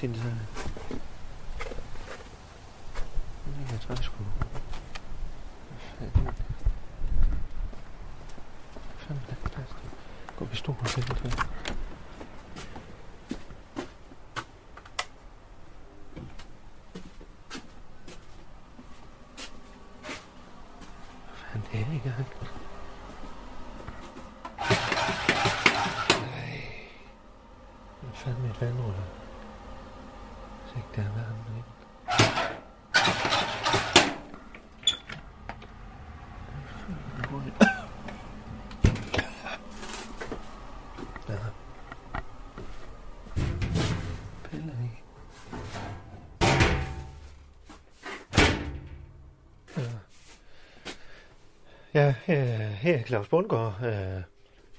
Du kan godt se det så. Det kan jeg træsko. Hvad fanden? Hvad fanden er det? Gå pistol og sætte det her. Hvad fanden er det i gang? Nej. Hvad fanden med et vandrør? Hvis ikke der er varmt derinde. Ja. Piller i. Ja, her, er Claus Bundgaard. Øh,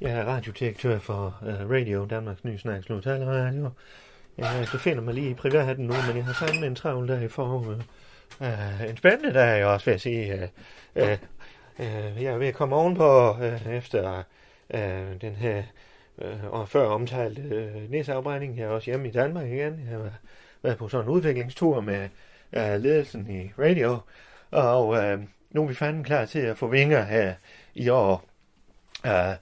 Jeg er radiodirektør for øh, Radio, Danmarks Nye Snacks Radio. Jeg befinder mig lige i privaten nu, men jeg har sammen med en travl dag for øh, en spændende dag også, vil jeg sige. Øh, øh, øh, jeg er ved at komme ovenpå øh, efter øh, den her øh, og før omtalt øh, næseafbrænding. Jeg er også hjemme i Danmark igen. Jeg har været på sådan en udviklingstur med øh, ledelsen i radio, og øh, nu er vi fanden klar til at få vinger her i år. Uh,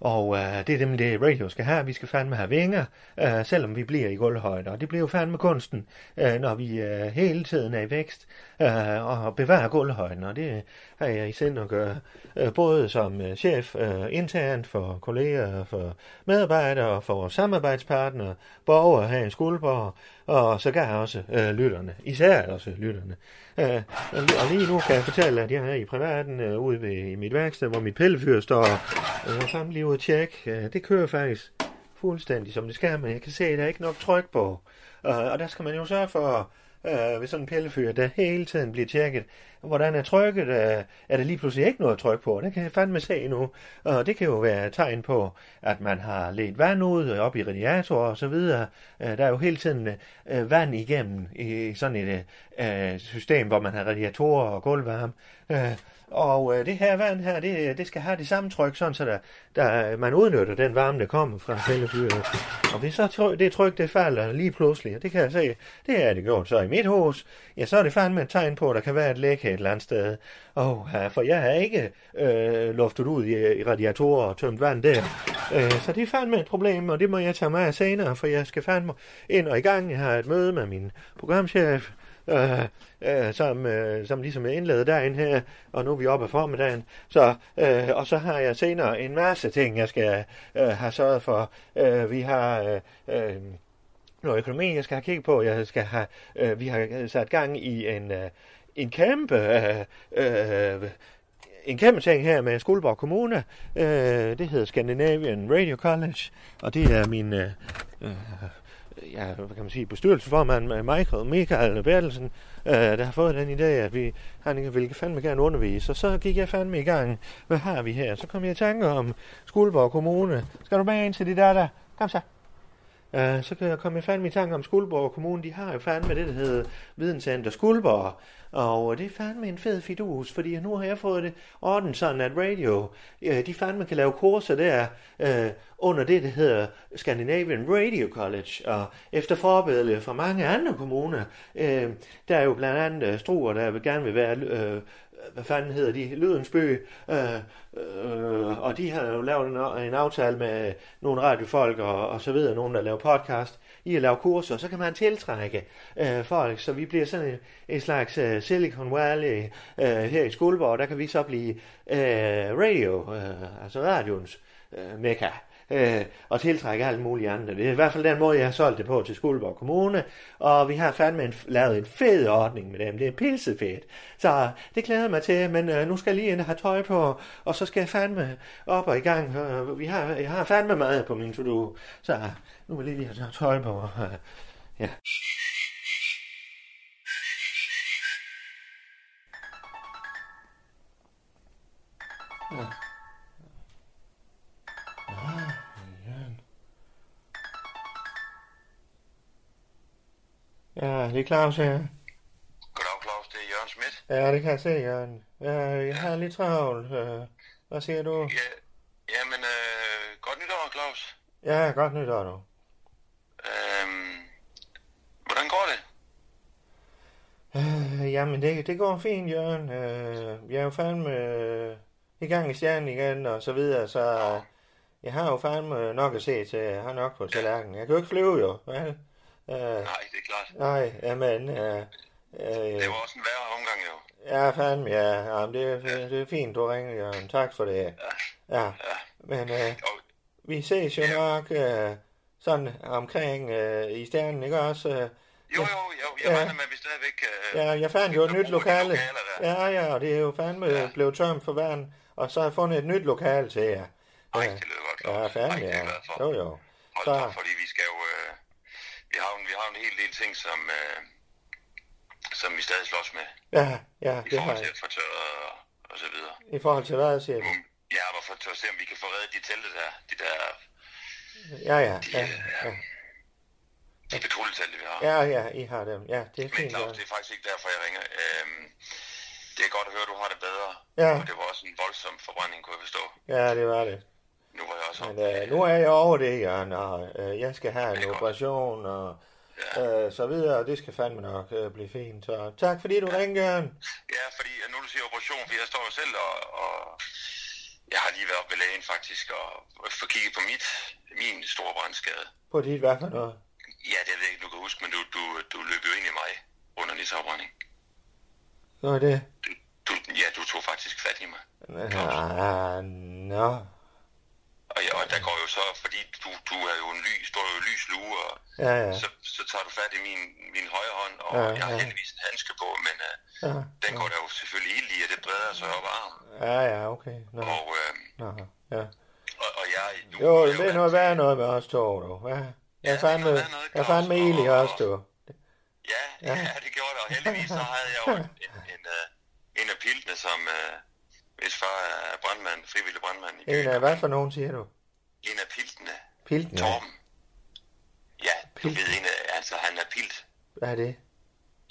og uh, det er dem, det radio skal have. Vi skal fandme have vinger, uh, selvom vi bliver i gulvhøjde. Og det bliver jo fandme kunsten, uh, når vi uh, hele tiden er i vækst uh, og bevarer gulvhøjden. Og det har jeg i sind at gøre, uh, både som uh, chef uh, internt for kolleger, for medarbejdere og for samarbejdspartnere, borgere her i Skuldborg, og sågar også øh, lytterne. Især også lytterne. Øh, og lige nu kan jeg fortælle, at jeg er i privaten øh, ude ved i mit værksted, hvor mit pillefyr står øh, og sammen lige ude at tjekke. Øh, det kører faktisk fuldstændig som det skal, men jeg kan se, at der er ikke nok tryk på. Øh, og der skal man jo sørge for, øh, ved sådan en pillefyr, der hele tiden bliver tjekket. Hvordan er trykket? Øh, er der lige pludselig ikke noget tryk på? Det kan jeg fandme se nu. Og det kan jo være et tegn på, at man har let vand ud øh, op i radiator og så videre. Øh, der er jo hele tiden øh, vand igennem i sådan et øh, øh system, hvor man har radiatorer og gulvvarme. Øh, og øh, det her vand her, det, det skal have det samme tryk, sådan så der, der, øh, man udnytter den varme, der kommer fra pillefyret. Og hvis så tryk, det tryk, det falder lige pludselig, og det kan jeg se, det er det gjort så i mit hus, ja, så er det fandme et tegn på, at der kan være et læk et eller andet sted. Og, ja, for jeg har ikke øh, luftet ud i, i radiatorer og tømt vand der. Øh, så det er fandme et problem, og det må jeg tage mig af senere, for jeg skal fandme ind og i gang. Jeg har et møde med min programchef, øh, øh, som, øh, som ligesom er indledet derinde her, og nu er vi oppe af formiddagen. Så, øh, og så har jeg senere en masse ting, jeg skal øh, have sørget for. Øh, vi har... Øh, øh, noget økonomi, jeg skal have kigget på. Jeg skal have, øh, vi har sat gang i en, øh, en kæmpe øh, øh, en kæmpe ting her med Skuldborg Kommune. Øh, det hedder Scandinavian Radio College, og det er min øh, øh, ja, hvad kan man sige, bestyrelsesformand øh, Michael, Michael Bertelsen, øh, der har fået den idé, at vi, han ville fandme gerne undervise. Og så gik jeg fandme i gang. Hvad har vi her? Så kom jeg i tanke om Skuldborg Kommune. Skal du med ind til de der der? Kom så. Uh, så kan jeg komme i fandme i tanke om Skuldborg Kommune. De har jo fandme det, der hedder Videnscenter Skuldborg. Og det er fandme en fed fidus, fordi nu har jeg fået det orden sådan, at radio, uh, de fandme kan lave kurser der uh, under det, der hedder Scandinavian Radio College. Og efter forbedrelse fra mange andre kommuner, uh, der er jo blandt andet uh, Struer, der vil gerne vil være hvad fanden hedder de, Lydensby, øh, øh, og de har jo lavet en, en aftale med nogle radiofolk og, og så videre, nogen der laver podcast, i at lave kurser, så kan man tiltrække øh, folk, så vi bliver sådan en, en slags øh, Silicon Valley øh, her i Skuldborg, der kan vi så blive øh, radio, øh, altså radions øh, mekka øh, og tiltrække alt muligt andre. Det er i hvert fald den måde, jeg har solgt det på til Skuldborg Kommune, og vi har fandme en, lavet en fed ordning med dem. Det er pissefedt. Så det glæder mig til, men øh, nu skal jeg lige ind og have tøj på, og så skal jeg fandme op og i gang. Øh, vi har, jeg har fandme meget på min to-do, så nu vil jeg lige have tøj på. Øh, ja. Ja. Ja, det er Claus her. Goddag, Claus. Det er Jørgen Schmidt. Ja, det kan jeg se, Jørgen. Ja, jeg har lidt travlt. Hvad siger du? Ja, jamen, øh, godt nytår, Claus. Ja, godt nytår nu. Øhm, hvordan går det? Øh, jamen, det, det går fint, Jørgen. Øh, jeg er jo fandme øh, i gang i stjernen igen, og så videre, så øh, jeg har jo fandme nok at se til. Jeg har nok på tallerkenen. Jeg kan jo ikke flyve, jo. Vel? Øh, Nej, det er klart. nej, jamen... Øh, øh, Det var også en værre omgang, jo. Ja, fandme, ja. Jamen, det, er, det er fint, du ringer, Jørgen. Tak for det. Ja, men øh, Og, vi ses jo Ja. nok øh, sådan omkring øh, i stjernen, ikke også? Øh, jo, jo, jo. Jeg Ja. regner med, at vi stadigvæk... Øh, Ja, jeg fandt jo et nyt de lokale. Ja, ja, og det er jo fandme Ja. ja. blevet tømt for vand. Og så har jeg fundet et nyt lokale til jer. Ej, Ja. det lyder godt, Ja, Claus. Ej, fandme, det er ja. Jo, jo. Hold Så- da, fordi vi skal jo... Øh, vi, har en- vi har en hel del ting, som, øh, som vi stadig slås med. Ja, ja, I det har forhold til jeg. at få tørret og, og så videre. I forhold til hvad, siger du? Ja, og for, til at se, om vi kan få reddet de telte der. De der Ja, ja, ja, ja. de patruljetelte, vi har. Ja, ja, I har dem. Ja, det er Men fint. Claus, Ja. det er faktisk ikke derfor, jeg ringer. Øhm, det er godt at høre, at du har det bedre. Ja. Og det var også en voldsom forbrænding, kunne jeg forstå. ja, det var det. Nu var jeg også Men øh, nu er jeg over det, Jørgen, og øh, jeg skal have en er operation og Ja. øh, så videre, og det skal fandme nok øh, blive fint. Så tak fordi du ringede, Jørgen. Ja, fordi nu du siger operation, for jeg står jo selv og, og jeg har lige været oppe ved lægen faktisk og få kigget på mit, min store brandskade. På dit hvad for noget? Ja, det ved jeg ikke, du kan huske, men du, du, du løb jo ind i mig under nisseafbrænding. Hvad er det? Du, du, ja, du tog faktisk fat i mig. Ah, nå. Og, ja, og der går jo så, fordi du, du er jo en ly, står jo lys lue, og Ja, ja. så, så tager du fat i min, min højre hånd, og Ja, jeg har ja. heldigvis en handske på, men uh, Ja, den går der jo selvfølgelig ild i, og det breder sig op arm. ja, ja, okay. Nå, Og, øh, nå, ja. og, og jeg... Nu, Jo, er det er noget værd noget med os to, du. Ja. Jeg Ja, er fandme, være noget, jeg er fandme ild i os, du. Ja, ja, det gjorde det, og heldigvis så havde jeg jo en, en, uh, en af piltene, som uh, hvis far er brandmand, frivillig brandmand i En byen. af hvad for nogen, siger du? En af piltene, Pilten, ja. Torben. Ja, du Pilten. ved, en af, altså han er pilt. Hvad er det?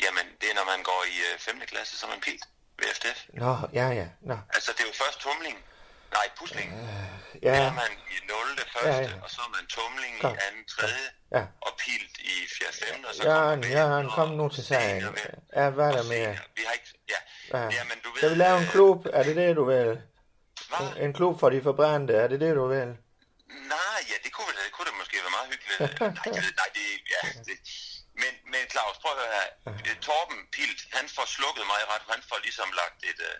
Jamen, det er, når man går i uh, 5. klasse, så er man pilt ved FDF. Nå, ja, ja. Nå, Altså, det er jo først tumling. Nej, pusling. ja. Der er man i 0. første, Ja, ja. og så er man tumling Kom. i 2. 3. Ja. og pilt i 4. 5. Og så Jørgen, kommer Jørgen, kom nu til sagen. med. Ja, hvad er der senior. Vi har ikke... Ja, Ja. ja men du ved... Skal vi lave en øh, klub? Er det det, du vil? Hvad? En klub for de forbrændte, er det det, du vil? Nej, ja, det kunne, det kunne da måske være meget hyggeligt. nej, det, nej, det, ja, det. Men, men Claus, prøv at høre her. Øh, Torben Pilt, han får slukket mig ret. Han får ligesom lagt et, øh,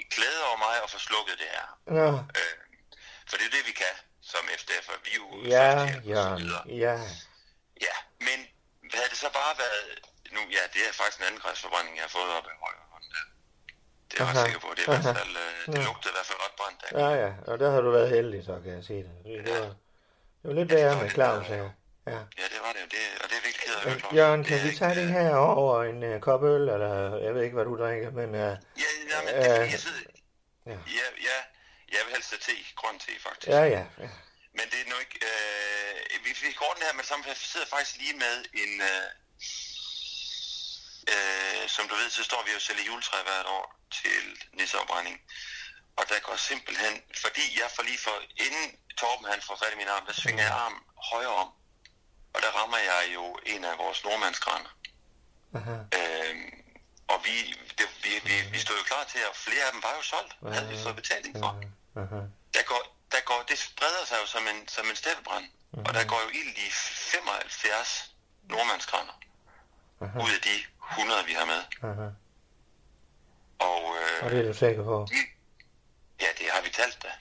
et klæde over mig og får slukket det her. Nå, Øh, for det er det, vi kan som FDF, og vi er jo ja, videre. ja. Ja, men havde det så bare været... Nu, ja, det er faktisk en anden græsforbrænding, jeg har fået op i højre. Det er jeg ret sikker på. Det, er i hvert fald, øh, det lugtede i hvert fald ret brændt. Ja, ja, og der har du været heldig, så kan jeg sige det. Det, det, var, det var lidt værre med Claus her. Ja. Ja, det var det. det og det er virkelig ked af at høre, Men, Claus. Jørgen, kan vi tage det øh, her over en uh, kop øl, eller jeg ved ikke, hvad du drikker, men uh, Ja, ja, men det er fordi, Øh, jeg sidder... ja. Ja, ja, jeg vil helst have te, grøn te faktisk. ja, ja, ja. Men det er nu ikke... Øh, vi fik orden her, men sammen sidder faktisk lige med en... Øh, øh, som du ved, så står vi jo og sælger juletræ hvert år til nisseopbrænding. Og der går simpelthen... Fordi jeg får lige for... Inden Torben han får fat i min arm, der svinger jeg arm højre om. Og der rammer jeg jo en af vores nordmandsgraner. Aha. Øh, og vi, det, vi, vi, vi stod jo klar til, at flere af dem var jo solgt. Havde vi fået betaling for. Aha. Der går, der går, det spreder sig jo som en, som en steppebrand. Mm-hmm. Og der går jo ild i 75 nordmandskraner. Ud af de 100, vi har med. Aha. Og øh, Og det er du sikker på? ja, det har vi talt da.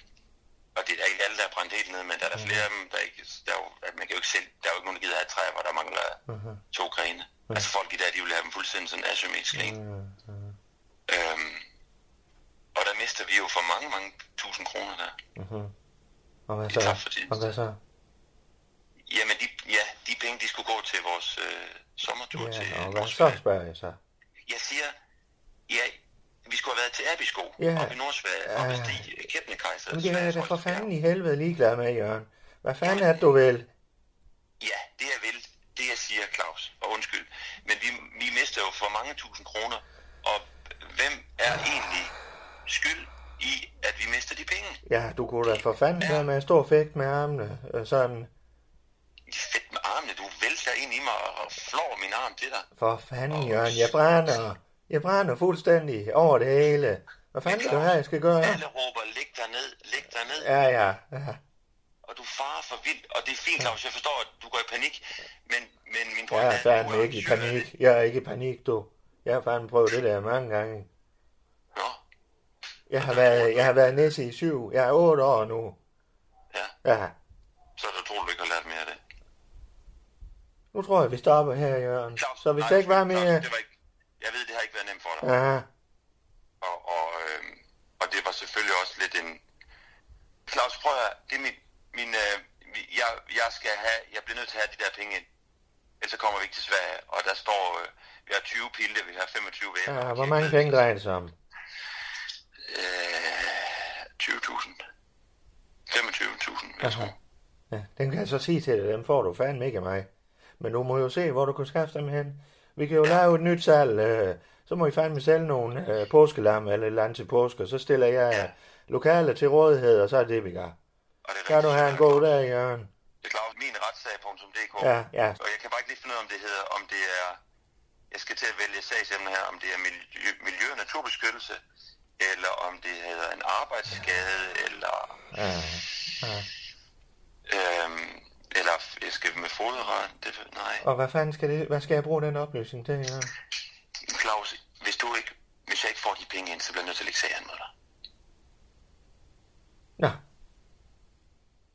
og det er ikke alle, der er brændt helt ned, men der er der flere af dem, der ikke, der er jo, man kan jo ikke selv, der er jo ikke nogen, der gider have et træ, hvor der mangler uh-huh. to grene. Uh-huh. Altså folk i dag, de vil have dem fuldstændig sådan asymmetrisk uh-huh. øhm, og der mister vi jo for mange, mange tusind kroner der. Uh-huh. Og hvad Det så? er for. Og hvad så? Jamen, de, ja, de penge, de skulle gå til vores øh, sommertur til Ja, og hvad så, spørger jeg så? Jeg siger, ja, vi skulle have været til Abisko, Ja. oppe i Nordsverige, Ja. oppe i Stig Kæbnekejser. Men det er jeg da for fanden i helvede ligeglad med, Jørgen. Hvad fanden er det, du vil? Ja, det jeg vil, det jeg siger, Claus, og undskyld. Men vi, vi mister jo for mange tusind kroner, og hvem er egentlig skyld i, at vi mister de penge? Ja, du kunne da for fanden være med at stå og fægte med armene. øh, Sådan, Fedt med armene, du vælter ind i mig og arm til dig. for fanden, Jørgen. Jeg brænder. Jeg brænder fuldstændig over det hele. Hvad fanden skal du have, jeg skal gøre? Alle råber, læg dig ned, læg dig ned. Ja, ja, ja. og du farer for vildt, og det er fint, Claus, jeg forstår, at du går i panik, men, men min Jeg pointe er er, fandme ikke i panik. det. Jeg er ikke i panik, du. Jeg har fandme prøvet det der mange gange. Nå, Jeg har været, jeg har været næse i syv. Jeg er otte år nu. ja, Ja. så er det utroligt, du ikke har lært mere af det. Nu tror jeg, vi stopper her, Jørgen. Claus, Så hvis nej, der ikke var mere... Det var ikke, jeg ved, det har ikke været nemt for dig, Ja, og, og, øh, og det var selvfølgelig også lidt en... Claus, prøv at høre, det er min... min øh, jeg, jeg skal have... Jeg bliver nødt til at have de der penge ind. Ellers så kommer vi ikke til Sverige, og der står... Øh, vi har 20 pille, vi har 25 væg. ja, hvor mange penge drejer det sig om? Øh, 20.000. 25.000, jeg tror. Ja, den kan jeg så sige til dig, dem får du fandme ikke af mig. Men du må jo se, hvor du kan skaffe dem hen. Vi kan jo lave et nyt salg. Øh, så må I fandme sælge nogle øh, påskelam eller et eller andet til påske. Så stiller jeg Ja. ja. lokale til rådighed, og så er det, vi gør. Og det Kan du have en god dag, Jørgen? Det er klart, min retssag.dk. Ja, ja. Og jeg kan bare ikke lige finde ud af, om det hedder, om det er, jeg skal til at vælge sagsemne her, om det er miljø, miljø og naturbeskyttelse, eller om det hedder en arbejdsskade, eller, Ja, ja. øhm, eller jeg skal med foderret. Det, nej. Og hvad fanden skal det, hvad skal jeg bruge den oplysning til, Jørgen? Claus, hvis du ikke, hvis jeg ikke får de penge ind, så bliver jeg nødt til at lægge sagen med dig. Nå.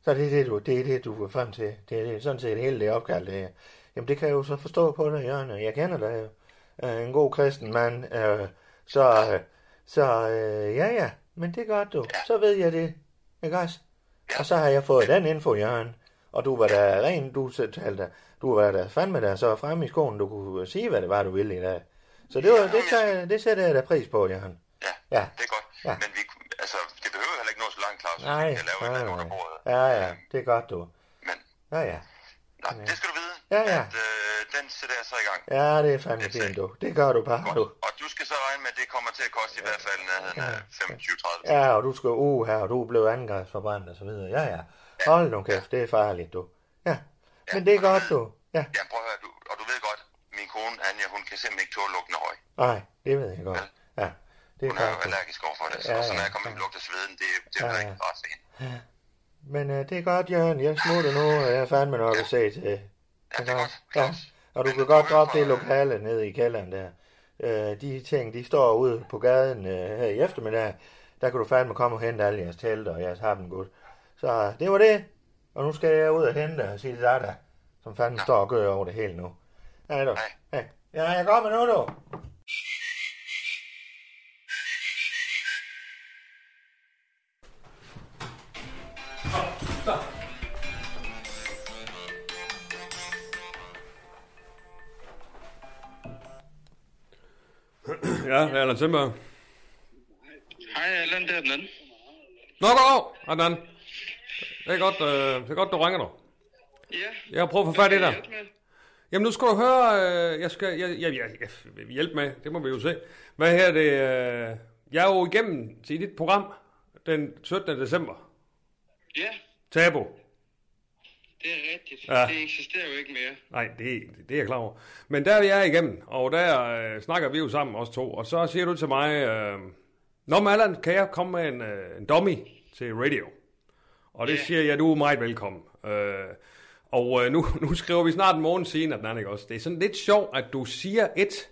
Så det er det, du, det er det, du er frem til. Det er det, sådan set hele det opkald, det her. Jamen, det kan jeg jo så forstå på dig, Jørgen, jeg kender dig jo. Øh, en god kristen mand. Øh, så, øh, så øh, ja, ja, men det er godt, du. Så ved jeg det. Ikke også? Og så har jeg fået den info, Jørgen. Og du var da ren, du talte, du var da fandme der så fremme i skoen, du kunne sige, hvad det var, du ville i dag. Så det, var, det, tager, det sætter jeg da pris på, Jørgen. Ja, Ja. det er godt. Ja. Men vi, altså, det behøver heller ikke nå så langt, Claus, Nej, vi kan lave et eller andet under nej, bordet. ja, ja, det er godt, du. Men, Ja, ja. nå, det skal du vide, Ja, ja. at øh, den sætter jeg så i gang. Ja, det er fandme fint, du. Det gør du bare, du. Og du skal så regne med, at det kommer til at koste i hvert fald nærheden af 25-30 Ja, og du skal uh her, og du er blevet angrebsforbrændt og så videre. Ja, ja. Hold nu kæft, det er farligt, du. Ja, men det er godt, du. Ja, Ja, prøv at høre, du, og du ved godt, min kone Anja, hun kan simpelthen ikke tåle lugten af røg. nej, det ved jeg godt. Ja, det er Hun er jo godt, allergisk overfor det, så, Ja, så når ja, jeg kommer ind og lugter sveden, det, det er Ja, ja, ja. ikke ret sent. Men uh, det er godt, Jørgen. Jeg smutter nu, og jeg er fandme nok at se til. Ja, det er godt. Ja, og du Men kan godt droppe det lokale nede i kælderen der. Øh, de ting, de står ude på gaden øh, her i eftermiddag. Der kan du fandme komme og hente alle jeres telte og jeres harpengud. Så det var det. Og nu skal jeg ud og hente og sige dig der, som fandme står og gør over det hele nu. Hej du. Hej. Hej. Ja, jeg kommer nu, du. Ja, det er Allan Simberg. Hej Allan, det er den anden. Nå, goddag, Adnan. Det er godt, øh, det er godt, du ringer nu. Ja. Jeg har prøvet at få fat i dig. Jamen, nu skal du høre, øh, jeg skal, jeg, jeg, jeg, jeg hjælpe med, det må vi jo se. Hvad her det, øh, jeg er jo igennem til dit program den 17. december. Ja, Tabo. det er rigtigt. Ja. Det eksisterer jo ikke mere. Nej, det, det er jeg klar over. Men der er jeg igennem, og der øh, snakker vi jo sammen, os to. Og så siger du til mig, øh, Nå, Allan, kan jeg komme med en, øh, en dummy til radio? Og det Ja. siger jeg, du er meget velkommen. Øh, og øh, nu, nu skriver vi snart en morgen siden, at den ikke også. Det er sådan lidt sjovt, at du siger et,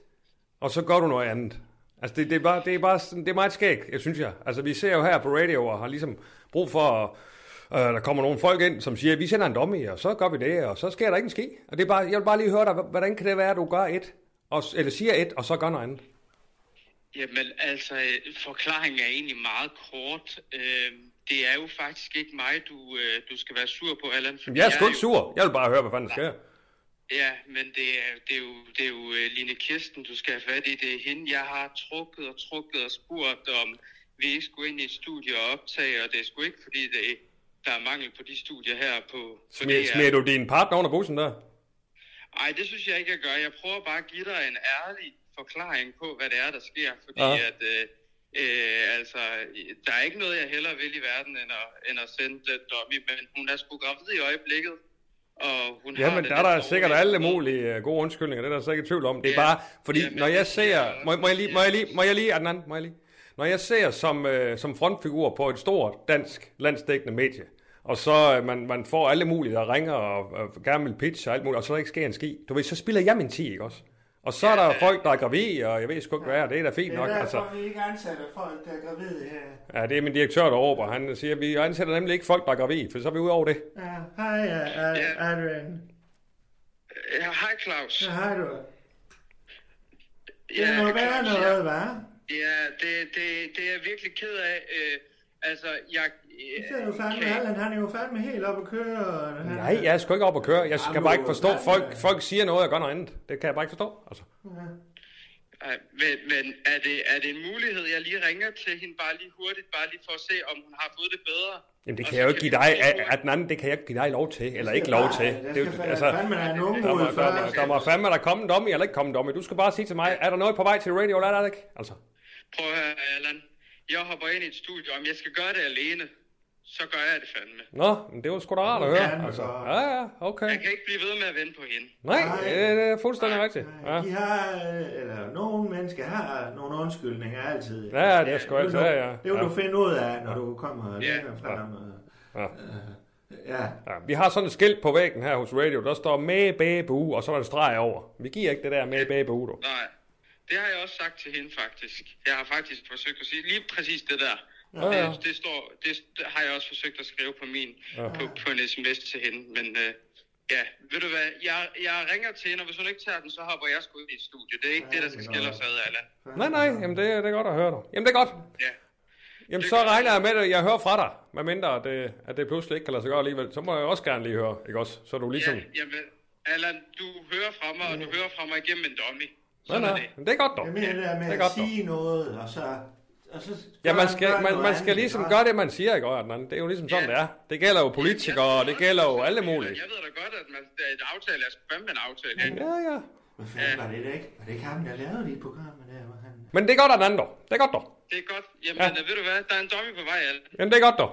og så gør du noget andet. Altså, det, det, er, bare, det, er, bare sådan, det er meget skægt, jeg synes jeg. Altså, vi ser jo her på radio, og har ligesom brug for at Øh, der kommer nogle folk ind, som siger, vi sender en dummy, og så gør vi det, og så sker der ikke en ski. Og det er bare, jeg vil bare lige høre dig, hvordan kan det være, at du gør et, og, eller siger et, og så gør noget andet? Jamen, altså, øh, forklaringen er egentlig meget kort. Øh, det er jo faktisk ikke mig, du, øh, du skal være sur på, Allan. Jeg er sgu ikke sur. Jeg vil bare høre, hvad fanden der sker. Ja, men det er, det er jo, det er jo uh, Line Kirsten, du skal have fat i. Det er hende, jeg har trukket og trukket og spurgt, om vi ikke skulle ind i et studie og optage, og det er sgu ikke, fordi det, der er mangel på de studier her på... DR. smider du din partner under bussen der? Ej, det synes jeg ikke, jeg gør. Jeg prøver bare at give dig en ærlig forklaring på, hvad det er, der sker. Fordi Ja. ja. at, øh, øh, altså, der er ikke noget, jeg hellere vil i verden, end at, end at sende den dummy. Men hun er sgu gravid i øjeblikket. Og hun Ja, har men der er der lidt sikkert alle mulige øh, gode undskyldninger, det er der slet ikke tvivl om. Det er Ja. bare, fordi Ja, men når jeg ser, er må, må jeg lige, må jeg lige, må jeg lige, Adnan, må jeg lige, når jeg ser som, øh, som frontfigur på et stort dansk landsdækkende medie, og så øh, man, man får alle mulige, der ringer og, og gerne vil pitche og alt muligt, og så der ikke sker en ski, du ved, så spiller jeg min 10, ikke også? Og så er der folk, der er gravide, og jeg ved sgu ikke hvad, er, det er da fint nok. Altså, vi ikke ansætter folk, der er gravide her. ja, det er min direktør, der råber. Han siger, vi ansætter nemlig ikke folk, der er gravide, for så er vi ude over det. Ja, hej, uh, Adrian. Ja, hej Claus. Ja, hej du. Ja, Det må være Claus, noget, hva'? Ja, det, det, det er jeg virkelig ked af. Øh, altså, jeg... Så er fandme, Allan, han er jo fandme helt oppe at køre. han- Nej, jeg er sgu ikke op at køre. Jeg Jamen, kan bare ikke forstå, folk, folk siger noget og gør noget andet. Det kan jeg bare ikke forstå. Altså. Ej, men, men er, det, er det en mulighed, jeg lige ringer til hende bare lige hurtigt, bare lige for at se, om hun har fået det bedre? Jamen, det kan jeg jo ikke give dig, at, at den anden, det kan jeg ikke give dig lov til, eller ikke lov til. Det Det er jo- altså, der, må, fandme der komme en dummy, eller ikke komme en dummy. Du skal bare sige til mig, er der noget på vej til radio, eller er der ikke? Altså. Prøv at høre, Allan. Jeg hopper ind i et studie, om jeg skal gøre det alene, så gør jeg det fandme. Nå, men det var sgu da rart at Det høre. kan Altså. Ja, ja, okay. Jeg kan ikke blive ved med at vente på hende. Nej, Nej. det, er fuldstændig rigtigt. Ja. De har, øh, eller nogle mennesker har nogle undskyldninger altid. Ja, det er sgu altid, ja, du- ja. Det vil Ja. du finde ud af, når du kommer Ja. længere frem. og- Ja. Ja, Ja, vi har sådan et skilt på væggen her hos Radio, der står med babu, og så er der en streg over. Vi giver ikke det der med babu, du. Nej, det har jeg også sagt til hende faktisk. Jeg har faktisk forsøgt at sige lige præcis det der. Ja, ja. Det, det, står, det, det har jeg også forsøgt at skrive på min, Ja. ja. på, på en sms til hende. Men øh, ja, ved du hvad, jeg, jeg ringer til hende, og hvis hun ikke tager den, så hopper jeg sgu ind i et studie. Det er ikke det, der skal skille os ad, Allan. Nej, nej, jamen det, det er godt at høre dig. Jamen det er godt. Ja. Jamen Det så regner jeg med, at jeg hører fra dig, medmindre at det, at det pludselig ikke kan lade sig gøre alligevel. Så må jeg også gerne lige høre, ikke også? Så du ligesom... Ja, jamen, Allan, du hører fra mig, og du hører fra mig igennem en dummy. Nej, Sådan er nej, det. men det er godt dog. jeg mener det der med Det er at godt dog. sige noget, og så... Og så Ja, man skal, man, man skal ligesom gøre det, man siger, ikke? Og Det er jo ligesom sådan, Ja. det er. Det gælder jo politikere, og det gælder jo alle mulige. Jeg ved da godt, at man, det er et aftale, jeg skal fandme en aftale. Ja. Ja, ja. Hvad fanden var det da ikke? Var det ikke ham, der lavede de programmer der? Han... Men det er godt, Arnando. Det er godt dog. Det er godt. Jamen, Ja. ja. ved du hvad, der er en dummy på vej, Allan. Jamen det er godt dog.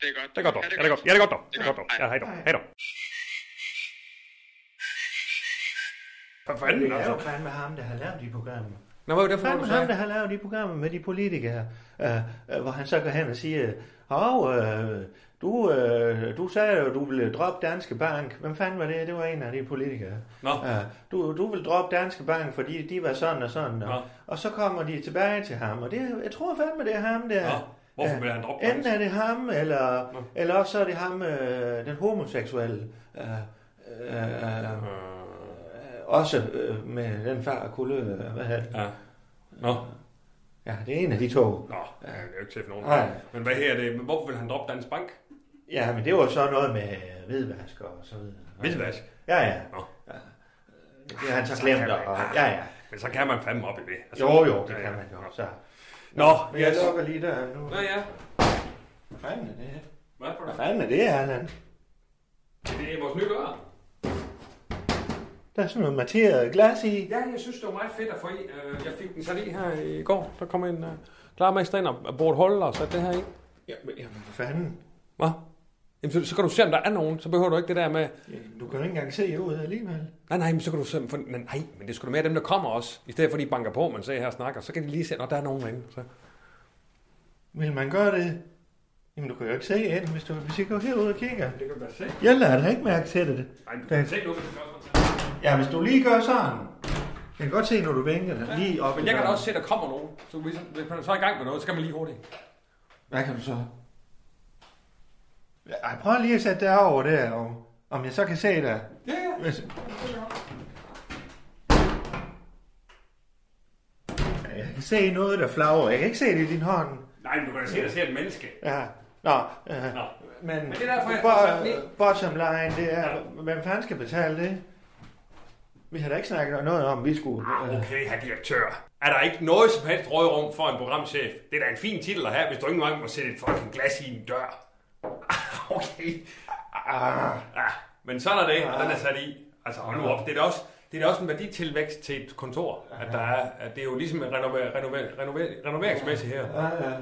Det er godt. Det er godt dog. Ja, det er godt. Ja, det er godt dog. Det er godt dog. Ja, hej dog. Hej dog. Hvad Det fanden, er jo altså? fandme ham, der har lavet de programmer. Nå, hvad var det for du ham, der har lavet de programmer med de politikere, øh, øh, hvor han så går hen og siger, Hov, øh, du, øh, du sagde jo, du ville droppe Danske Bank. Hvem fanden var det? Det var en af de politikere. Nå. Øh, du, du vil droppe Danske Bank, fordi de var sådan og sådan. Nå. Og, og så kommer de tilbage til ham, og det, jeg tror fandme, det er ham der. Nå, hvorfor Ja. vil han droppe Enten er det ham, eller, Nå. eller også så er det ham, øh, den homoseksuelle. Øh, øh, øh, også øh, med den far kulde, hvad hedder det? Ja. Nå, Ja, det er en af de to. nå, ja, det er jo ikke til for nogen. Nej. Men hvad her er det? Men hvorfor vil han droppe Dansk Bank? Ja, men det var så noget med hvidvask og så videre. Hvidvask? Ja, ja. Nå. ja. Det har han så glemt. kan man- Og, ja, ja. Men så kan man fandme op i det. Altså, Jo, jo, det ja, kan man jo. Så. Nå, Men jeg yes. lukker lige der nu. Nå ja. Hvad fanden er det? Hvad for Hvad fanden er det, Allan? Det er vores nye dør. Der er sådan noget materet glas i. Ja, jeg synes, det var meget fedt at få i. Øh, Jeg fik den sat i her i går. Der kom en uh, klar mester ind og burde holde og satte det her i. Ja, men, ja, men for fanden. Hvad? Jamen, så, så kan du se, om der er nogen. Så behøver du ikke det der med... Ja, Du kan jo ikke engang se ud alligevel. Nej, nej, men så kan du se... For, men, nej, men det skulle mere dem, der kommer også. I stedet for, at de banker på, man ser her og snakker. Så kan de lige se, når der er nogen derinde. Så. Vil man gøre det? Jamen, du kan jo ikke se ind, hvis du hvis I går herud og kigger. Det kan du da se. Jeg lader da ikke mærke til det. Nej, du kan se nu, hvis du gør. Ja, hvis du lige gør sådan. Jeg kan godt se, når du vinker dig lige op. Men i jeg kan da også se, at der kommer nogen. Så hvis hvis man så er i gang med noget, så skal man lige hurtigt. Hvad kan du så? Ej, prøv lige at sætte det over der, og om jeg så kan se det. Ja, ja. Hvis... Jeg kan se noget, der flager. Jeg kan ikke se det i din hånd. Nej, men du kan da se, der ser et menneske. Ja. Nå, øh, Nå. men, Men det er derfor, jeg bo- får sat den ned. bottom line, det er, Ja. hvem fanden skal betale det? Vi har da ikke snakket noget om, vi skulle... Ah, okay, herr direktør. Er der ikke noget som helst rådrum for en programchef? Det er da en fin titel at have, hvis du ikke engang må sætte et fucking glas i en dør. Ah, okay. Ah, Ja, men sådan er det, og den er sat i. Altså, hold nu op. Det er da også, det er da også en værditilvækst til et kontor. At der er, at det er jo ligesom en renover, renover, renover, renoveringsmæssigt her. ja, ja, ja.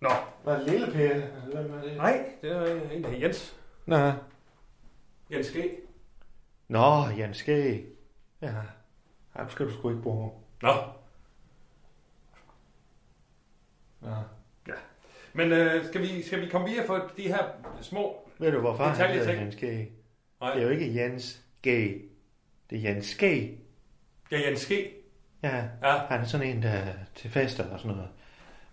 Nå. Var det lille det? Nej, det er en af Jens. Nå. Jens G. Nå, Jens Skæg. Ja. Ham skal du sgu ikke bruge. Nå. Nå. Ja. Men øh, skal, vi, skal vi komme videre for de her små... Ved du, hvorfor han Detaljer hedder ting. Jens Skæg? Nej. Det er jo ikke Jens Skæg. Det er Jens Skæg. Ja, Jens G. Ja, Ja. han er sådan en, der er til fester og sådan noget.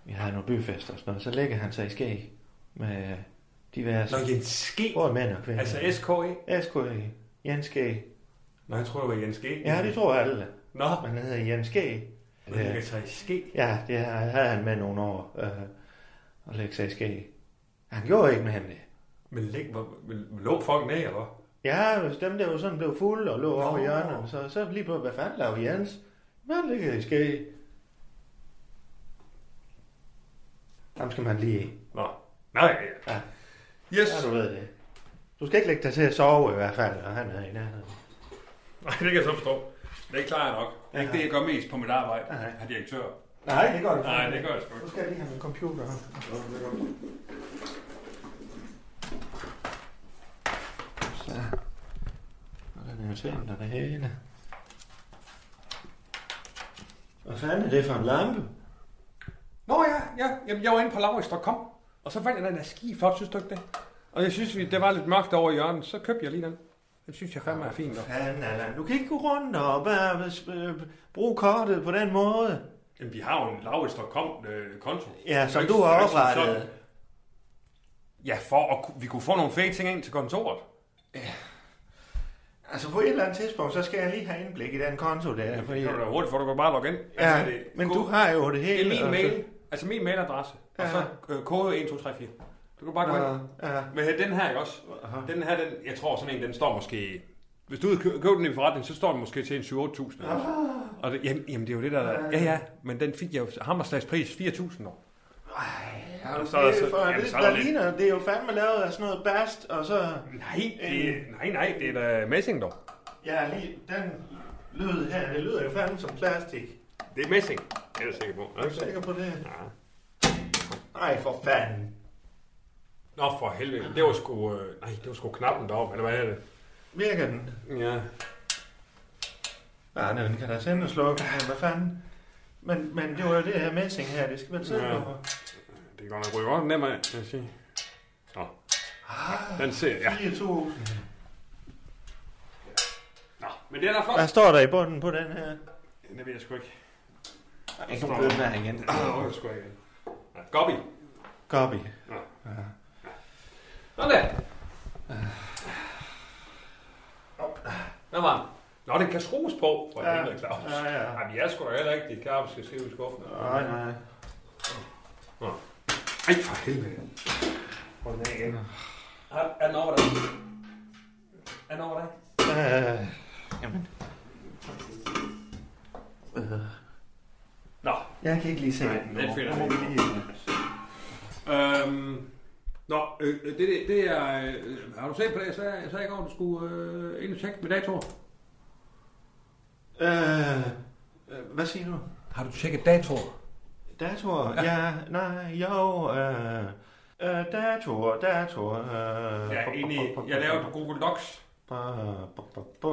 Vi har nogle byfester og sådan noget. Så lægger han sig i skæg med diverse... Nå, Jens G. Både mænd og kvinder. Altså S-K-E. SK. Jens Skæg. Nå, jeg tror, det var Jens G. Ja, det tror alle. Nå, Men han hedder Jens men det kan sig i ske. Ja, det havde han med nogle år. Øh, og lægge sig i skæg. Han gjorde ikke med ham det. Men læg, hvor- lå folk ned, eller hvad? Ja, hvis dem der jo sådan blev fulde og lå Nå. over i hjørnet, så, så lige på, hvad fanden laver Jens? Hvad ligger i skæg? Ham skal man lige... Nå. Nej, Ja. Yes. Ja, du ved det. Du skal ikke lægge dig til at sove i hvert fald, og han er i nærheden. Nej, det kan jeg så forstå. Det klarer jeg nok. Det er ikke det, jeg gør mest på mit arbejde, Nej. herr direktør. Nej, det gør du Nej, det gør jeg sgu Nu ikke. skal jeg lige have min computer her. Så. Og den er jo tændt, og det hele. Hvad fanden er det for en lampe? Nå ja, ja. Jamen, jeg var inde på Laurits.com, og så fandt jeg den der ski flot, synes du ikke det? Og jeg synes, vi- det var lidt mørkt over i hjørnet, så købte jeg lige den. Den synes jeg fandme er fint. dog. Fanden, Allan. Du kan ikke gå rundt og bare øh, bruge kortet på den måde. Jamen, vi har jo en Laurits.com-konto. Ja, som du har oprettet. Ja, for at vi kunne få nogle fede ting ind til kontoret. Altså på et eller andet tidspunkt, så skal jeg lige have indblik i den konto der. Fordi, Det kan du da hurtigt, for du kan bare logge ind. ja, Altså, det- men du har jo det Det hele. er min og mail, altså min mailadresse, og Ja. så øh, kode 1234. Du kan bare gå ind. Ja, ja. Men den her, ikke også? Aha. Den her, den, jeg tror sådan en, den står måske... Hvis du køber den i forretning, så står den måske til en 7-8.000. Ah. Og det, jamen, jamen, det er jo det, der... Ja, ja, men den fik jeg jo hammerslagspris 4.000 år. Ja, Så der det, så- for, jamen, det, så er der ligner, det er jo fandme lavet af sådan noget bast, og så... Nej, det, nej, nej, det er da messing, dog. Ja, lige den lyd her, det lyder jo fandme som plastik. Det er messing, det er jeg sikker på. Er du sikker på det? Ja. Nej, for fanden. Nå, for helvede. Det var sgu... Øh, nej, det var sgu knappen deroppe, eller hvad er det? Virker den? Ja. Ja, den kan da sende og slukke, men hvad fanden? Men, men det var jo det her messing her, det skal vel sidde Ja. på. Det kan godt nok ryge godt nemmere, af, vil jeg sige. Så. Den ser, ja. 4.000. Nå, men den er flot. Hvad står der i bunden på den her? Det ved jeg sgu ikke. Jeg kan blive med igen. Det ved jeg sgu ikke. Ja, Gobby. Copy. Sådan der. Hvad var den? Nå, den kan skrues på, for Ja. helvede, Claus. Ja, ja. Jamen, jeg er sgu da heller ikke de kaffe, skal skrive i skuffen. Nej, nej. Ej, for helvede. Hold den af igen. Er, er den over dig? Er den over dig? Øh, jamen. Øh, Nå, jeg kan ikke lige se Nej, den. den finder jeg lige- Øhm, nå, øh, det, det, det er... Øh, har du set på det? Jeg sagde, jeg sagde i går, du skulle øh, ind og tjekke med datoer. Øh, øh, hvad siger du? Har du tjekket datoer? Datorer? Ja, nej, jo. Øh, øh, datorer, datorer. Øh, Ja, egentlig, jeg lavede Google Docs.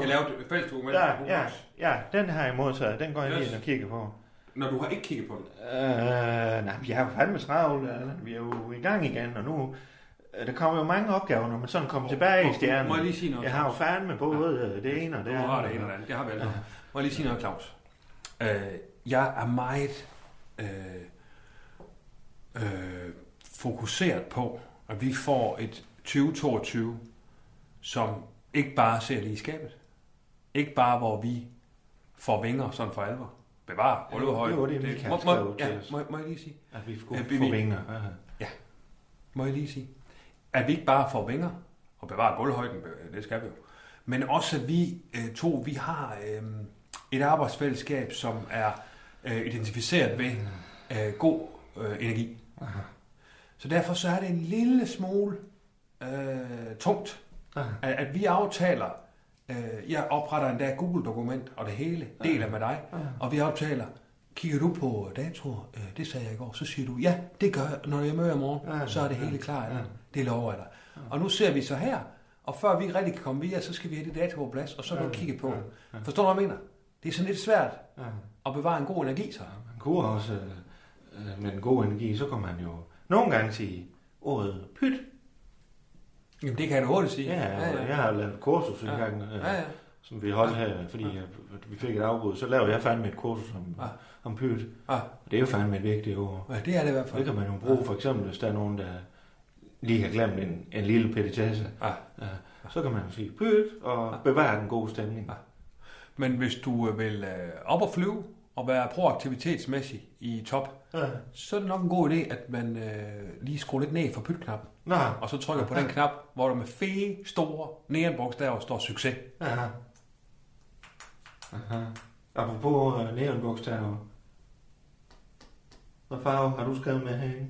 Jeg lavede fælles dokument Ja, ja, ja, den har jeg modtaget. Den går jeg lige ind og kigger på. Når du har ikke kigget på den. Øh, nej, vi er jo fandme travlt. Vi er jo i gang igen, og nu... øh, Der kommer jo mange opgaver, når man sådan kommer tilbage i stjernen. Må jeg lige sige noget? Jeg har jo fandme både øh, det ene og det Du andet. har det ene og det andet. Det har vi alle. sammen. Må jeg lige sige noget, Claus? Øh, jeg er meget øh, øh, fokuseret på, at vi får et 2022, som ikke bare ser lige skabet. Ikke bare, hvor vi får vinger sådan for alvor. Bevar gulvhøjde. det var det, Michael må, må, ja, må, må jeg lige sige? At vi skulle få vi- vinger. Ja. må jeg lige sige, at vi ikke bare får vinger og bevarer gulvhøjden, det skal vi jo, men også at vi øh, to, vi har øh, et arbejdsfællesskab, som er øh, identificeret ved øh, god øh, energi. Så derfor så er det en lille smule øh, tungt, Aha. at, at vi aftaler, øh, jeg opretter endda Google-dokument og det hele, deler med dig, og vi aftaler, kigger du på datoer, øh, det sagde jeg i går, så siger du, ja, det gør jeg, når jeg møder i morgen, så er det hele klar, ja. det lover jeg dig. Og nu ser vi så her, og før vi rigtig kan komme videre, så skal vi have de datoer på plads, og så kan du kigge på. Forstår du, hvad jeg mener? Det er sådan lidt svært at bevare en god energi, så. Man kunne også, øh, med den gode energi, så kan man jo nogle gange sige ordet pyt. Jamen, det kan jeg da hurtigt sige. Ja, ja, jeg har lavet et kursus en Ja. gang, øh, Ja, ja. som vi holdt her, fordi øh, vi fik et afbud. Så lavede jeg fandme et kursus om, Ja. om pyt. Og det er jo fandme et vigtigt ord. ja, det er det i hvert Det fald. kan man jo bruge, for eksempel, hvis der er nogen, der lige har glemt en, en lille petitesse. Ah. Ja, så kan man jo sige pyt og bevare den gode stemning. Ja. Men hvis du øh, vil øh, op og flyve og være proaktivitetsmæssig i top, Ja. så er det nok en god idé, at man øh, lige skruer lidt ned for pytknappen, Nå, og så trykker på den knap, hvor der med fede, store neonbogstaver står succes. ja. Aha. Apropos uh, neonbogstaver. Hvad farve har du skrevet med herinde?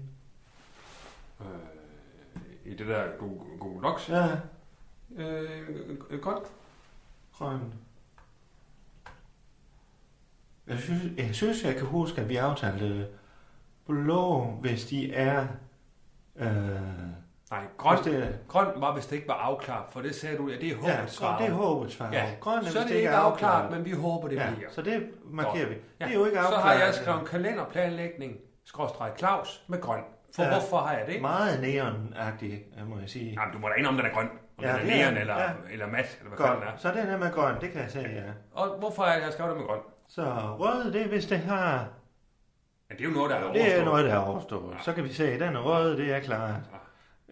Øh, I det der Google Docs. Ja, Øh, godt. grøn. Jeg synes, jeg synes, jeg kan huske, at vi aftalte blå, hvis de er... Øh, Nej, grøn, det er, grøn var, hvis det ikke var afklaret, for det sagde du, at det er ja, håbets grøn, det er håbets farve. Ja, grøn er, så er det ikke afklaret, men vi håber, det ja, bliver. så det markerer vi. Ja. Det er jo ikke afklaret. Så har jeg skrevet kalenderplanlægning, skråstreg Claus, med grøn. For Ja. ja. hvorfor har jeg det? Meget neonagtigt, må jeg sige. Jamen, du må da indrømme, den er grøn. Om Ja, ja, den det er neon den. eller, Ja. ja. eller mat, eller hvad Godt. fanden det er. Så den er med grøn, det kan jeg sige, ja. Og hvorfor har jeg skrevet det med grøn? Så rød, det er hvis det har... Ja, det er jo noget, der er Det er overstået. noget, der er overstået. Så kan vi se, at den er rød, det er klart.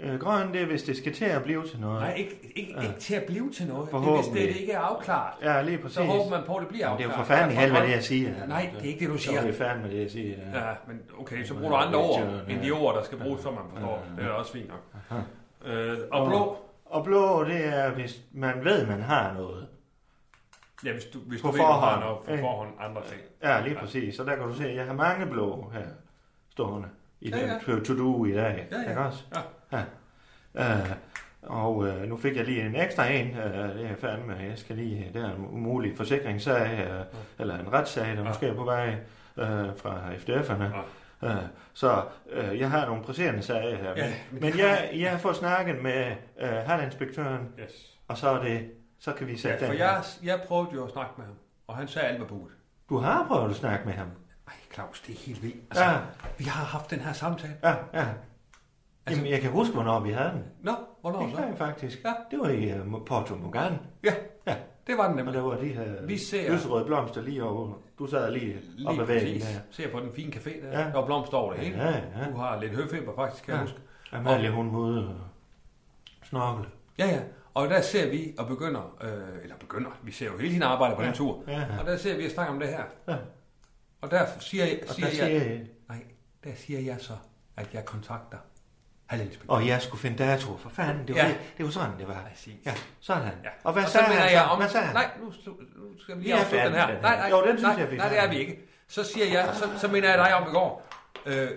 Øh, grøn, det er hvis det skal til at blive til noget. Nej, ikke, ikke, Ja. ikke til at blive til noget. Det er, hvis det ikke er afklaret. Ja, lige præcis. Så håber man på, at det bliver Jamen, det afklaret. er jo for fanden i Derfor helvede, grøn. det jeg siger. Nej, det er ikke det, du Så siger. er det fandme det, jeg siger. Ja. Ja, men okay, så bruger du andre ord, end de ord, der skal bruges, så man forstår. Ja. Det er også fint nok. Aha. Øh, og blå, Og blå, det er, hvis man ved, man har noget. ja, hvis du, hvis På du ved, du har noget på forhånd andre ting. Ja, lige præcis. Så der kan du se, at jeg har mange blå her stående i Ja, ja. to-do i dag. Ja, ja. Ikke også? Ja. ja. Uh, og uh, nu fik jeg lige en ekstra en. Uh, det er fandme, jeg skal lige, det er en umulig forsikringssag, uh, eller en retssag, der Ja. måske er på vej uh, fra FDF'erne. Ja. Uh, så uh, jeg har nogle presserende sager her. Ja, men, men jeg, jeg får snakket med uh, halvinspektøren, Yes. og så er det, så kan vi sætte Ja, for den jeg, her. jeg prøvede jo at snakke med ham, og han sagde, alt var budt. Du har prøvet at snakke med ham. Ej, Claus, det er helt vildt. Altså, Ja, vi har haft den her samtale. ja, ja. Jamen, jeg kan huske, hvornår vi havde den. Nå, hvornår Det så? kan jeg faktisk. Ja. Det var i uh, Porto Mugan. Ja, Ja. det var den Og nemlig. der var de her Vi ser- lyserøde blomster lige over. Du sad lige, lige op ad væggen præcis. der. Ser på den fine café der. Ja. Der var blomster over det hele. Ja, ja. Du har lidt høfeber faktisk, kan Ja. jeg huske. Amalie, hun må ud og snorkle. Ja, ja. Og der ser vi og begynder, øh, eller begynder, vi ser jo hele tiden arbejde på Ja. den tur. Ja, ja. Og der ser vi og snakker om det her. Ja. Og der siger, jeg, Og siger, der siger jeg, jeg, nej, der siger jeg så, at jeg kontakter halvinspektør. og jeg skulle finde dato for fanden. Det var, Ja. det, det var sådan, det var. Præcis. Ja, sådan. Ja. Og hvad og så sagde han jeg om... Hvad sagde han? Nej, nu, nu skal vi lige afslutte den her. den Nej, her. nej, Jo, den synes nej, jeg, vi er nej, det er vi ikke. Så siger jeg, så, så mener jeg dig om i går. Øh,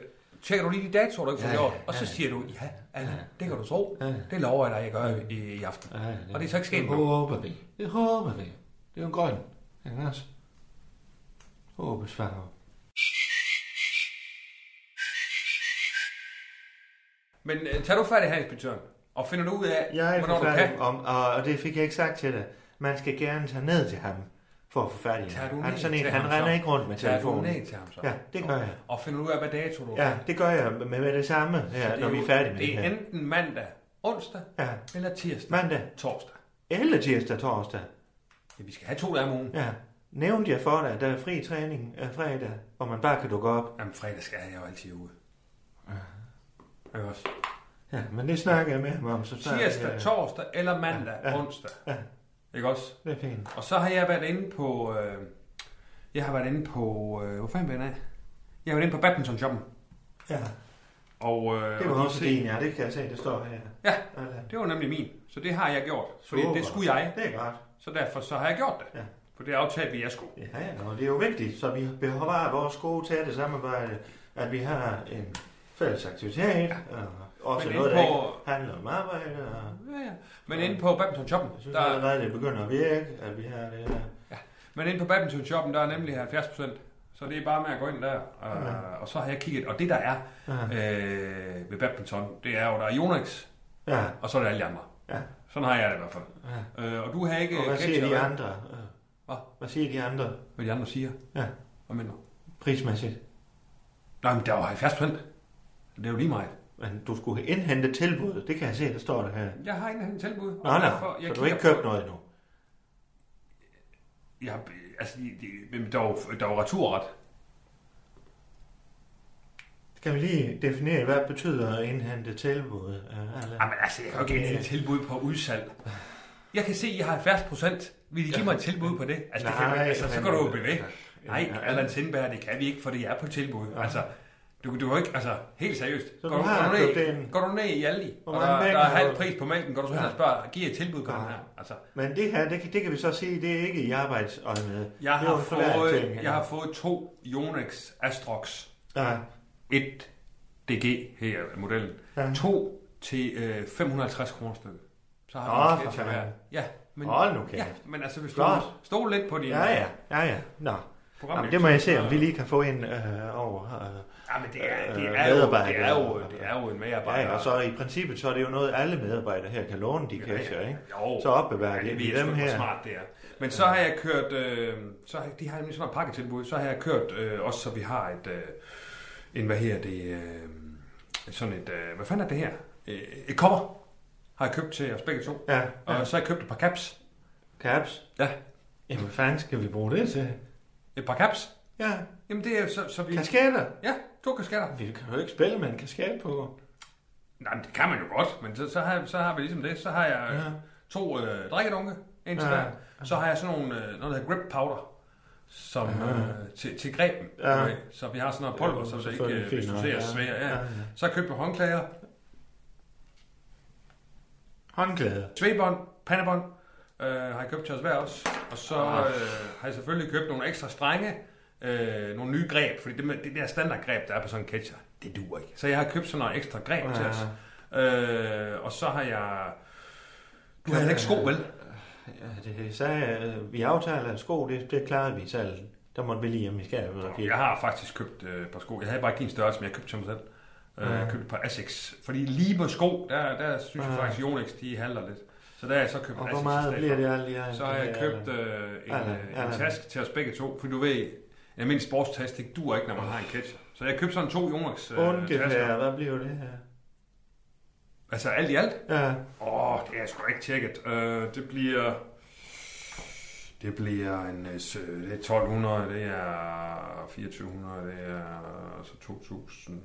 tjekker du lige de datoer, du ikke får Ja, gjort? ja, Og så ja. siger du, ja, Allan, det kan du tro. Ja. Det lover jeg dig, jeg gør i, i aften. Ja, Og det er så ikke sket Det nu. håber vi. Det håber vi. Det er jo grøn. Ikke også? Håbes farve. Men øh, tager du fat i halvinspektøren, og finder du ud af, Jeg er hvornår du kan? om, og, og det fik jeg ikke sagt til dig. Man skal gerne tage ned til ham for at få Tager du ham. Han, sådan en, han render så? ikke rundt med Tager du telefonen. ned til ham så? Ja, det gør jeg. Og finder du ud af, hvad dato du Ja, det gør jeg med, med det samme, ja, det når vi er færdige med det, Det er her. enten mandag, onsdag Ja, eller tirsdag, mandag, torsdag. eller tirsdag, torsdag. Ja, vi skal have to dage om ugen. Ja. Nævnte jeg for dig, at der er fri træning af fredag, hvor man bare kan dukke op. Jamen, fredag skal jeg jo altid ude. Ikke også? Ja, men det snakker jeg med ham om. Så snart, Tirsdag, ja, torsdag eller mandag, Ja, ja. onsdag. Ja. Ikke også? Det er fint. Og så har jeg været inde på... Øh, jeg har været inde på... Øh, hvor fanden jeg af? Jeg har været inde på badminton-shoppen. Ja, Og, øh, det var og også din, ja. Det kan jeg se, det står her. Ja, Ja, det var nemlig min. Så det har jeg gjort. Fordi Super. det skulle jeg. Det er godt. Så derfor så har jeg gjort det. Ja. For det aftalte vi, skulle. Ja, ja, og det er jo vigtigt, så vi bevarer vores gode tætte samarbejde, at vi har en fælles aktivitet, og også Men noget, der på- ikke handler om arbejde. Og Ja, ja. Men inde på badminton-shoppen, jeg synes der, allerede, det begynder at virke, at vi har det her. men inde på badminton-shoppen, der er nemlig 70 procent. Så det er bare med at gå ind der. Og, Ja. og så har jeg kigget. Og det der er Ja, øh, ved badminton, det er jo, der er Yonex, ja, og så er der alle de andre. ja. Sådan har jeg det i hvert fald. ja. Øh, og du har ikke... Og hvad siger de andre? Øh, Hvad? Hvad siger de andre Hvad de andre siger? Ja. Hvad mener du? prismæssigt? Nej, men der var 70 procent. Det er jo lige meget. Men du skulle indhente tilbud, det kan jeg se, der står der her. Jeg har ikke en tilbud. Nå, nej, derfor- så du har ikke købt noget endnu. Jeg altså, de, de, men der var, der var returret. Skal vi lige definere, hvad betyder at indhente tilbud? øh, Allan? Jamen altså, jeg kan jo ikke et tilbud på udsalg. Jeg kan se, at I har 70 procent. Vil I give mig et tilbud på det? Altså, det kan, man- altså så går du jo bevæge. Ja, Nej, ja. Allan Sindberg, det kan vi ikke, for det er på tilbud. Ja. Altså, du, du har ikke, altså, helt seriøst. Så går, du har går, du ned, går du ned i Aldi, og der, der er halv pris på mælken, går du så hen Ja. og spørger, giver et tilbud på Ja. den her? Altså, Men det her, det, kan- det kan vi så sige, det er ikke i arbejdsøje med. jeg er har, fået, ting, ja. jeg har fået to Yonex Astrox Ja, 1 DG her er modellen. ja. To til øh, 550 kroner stykket. Så har Nå, vi for fanden. Ja, men, Hold nu kæft. ja, men altså hvis Flot. du stol lidt på din Ja, ja, ja, ja. Nå. Jamen, det må jeg se, om vi lige kan få en øh, over. Øh, Ja, men det er, det øh, er, jo, det er, jo, det er jo en medarbejder. ja, og så i princippet, så er det jo noget, alle medarbejdere her kan låne, de catcher, ikke? Jo, Så opbevarer ja, de det ved dem her. smart det er. Men så har jeg kørt, øh, så har, de har nemlig sådan et pakketilbud, så har jeg kørt øh, også, så vi har et, øh, en, hvad her det, øh, sådan et, øh, hvad fanden er det her? Øh, et cover har jeg købt til os begge to. Ja, Og ja. så har jeg købt et par caps. Caps. Ja. Jamen, hvad fanden skal vi bruge det til? Et par caps. Ja, Jamen det er så, så vi... kasketter. Ja, to kasketter. Vi kan jo ikke spille med en kasket på. Nej, men det kan man jo godt, men så, så, har, så har vi ligesom det. Så har jeg øh, Ja. to øh, drikkedunke, en til Ja. hver. Så har jeg sådan nogle, øh, noget der hedder grip powder, som, øh, til, til greben. Ja. Okay? Så vi har sådan noget pulver, Ja, så det ikke, øh, hvis du ser ja. svær. Ja. Ja, ja. Så har jeg håndklæder, Håndklæde. svedbånd, pandebånd, øh, har jeg købt til os hver også. Og så Ah. øh, har jeg selvfølgelig købt nogle ekstra strenge, øh, nogle nye greb, fordi det, med, det der standardgreb, der er på sådan en catcher, det duer ikke. Så jeg har købt sådan noget ekstra greb til os. Øh, og så har jeg... Du har heller ikke sko, vel? Ja, det sagde øh, Vi aftaler, at sko, det, det klarede vi selv. Der måtte vi lige hjem i skabet. Jeg har faktisk købt øh, et par sko. Jeg havde bare ikke din størrelse, men jeg købte til mig selv. Øh, Ja. købte et par Asics. Fordi lige på sko, der, der synes jeg Ja. faktisk, at Yonex, de handler lidt. Så der har jeg så købt Og hvor meget bliver det alt i? Så har jeg købt er- øh, en, Allan, øh, en taske til os begge to. For du ved, en almindelig sportstaske, det dur ikke, når man har en catcher. Så jeg købte sådan to Yonex øh, tasker. hvad bliver det her? Altså alt i alt. Ja, Åh, oh, det er sgu ikke tjekket. Øh, det bliver... Det bliver en... øh, Det er 1200, det er 2400, det er så 2000,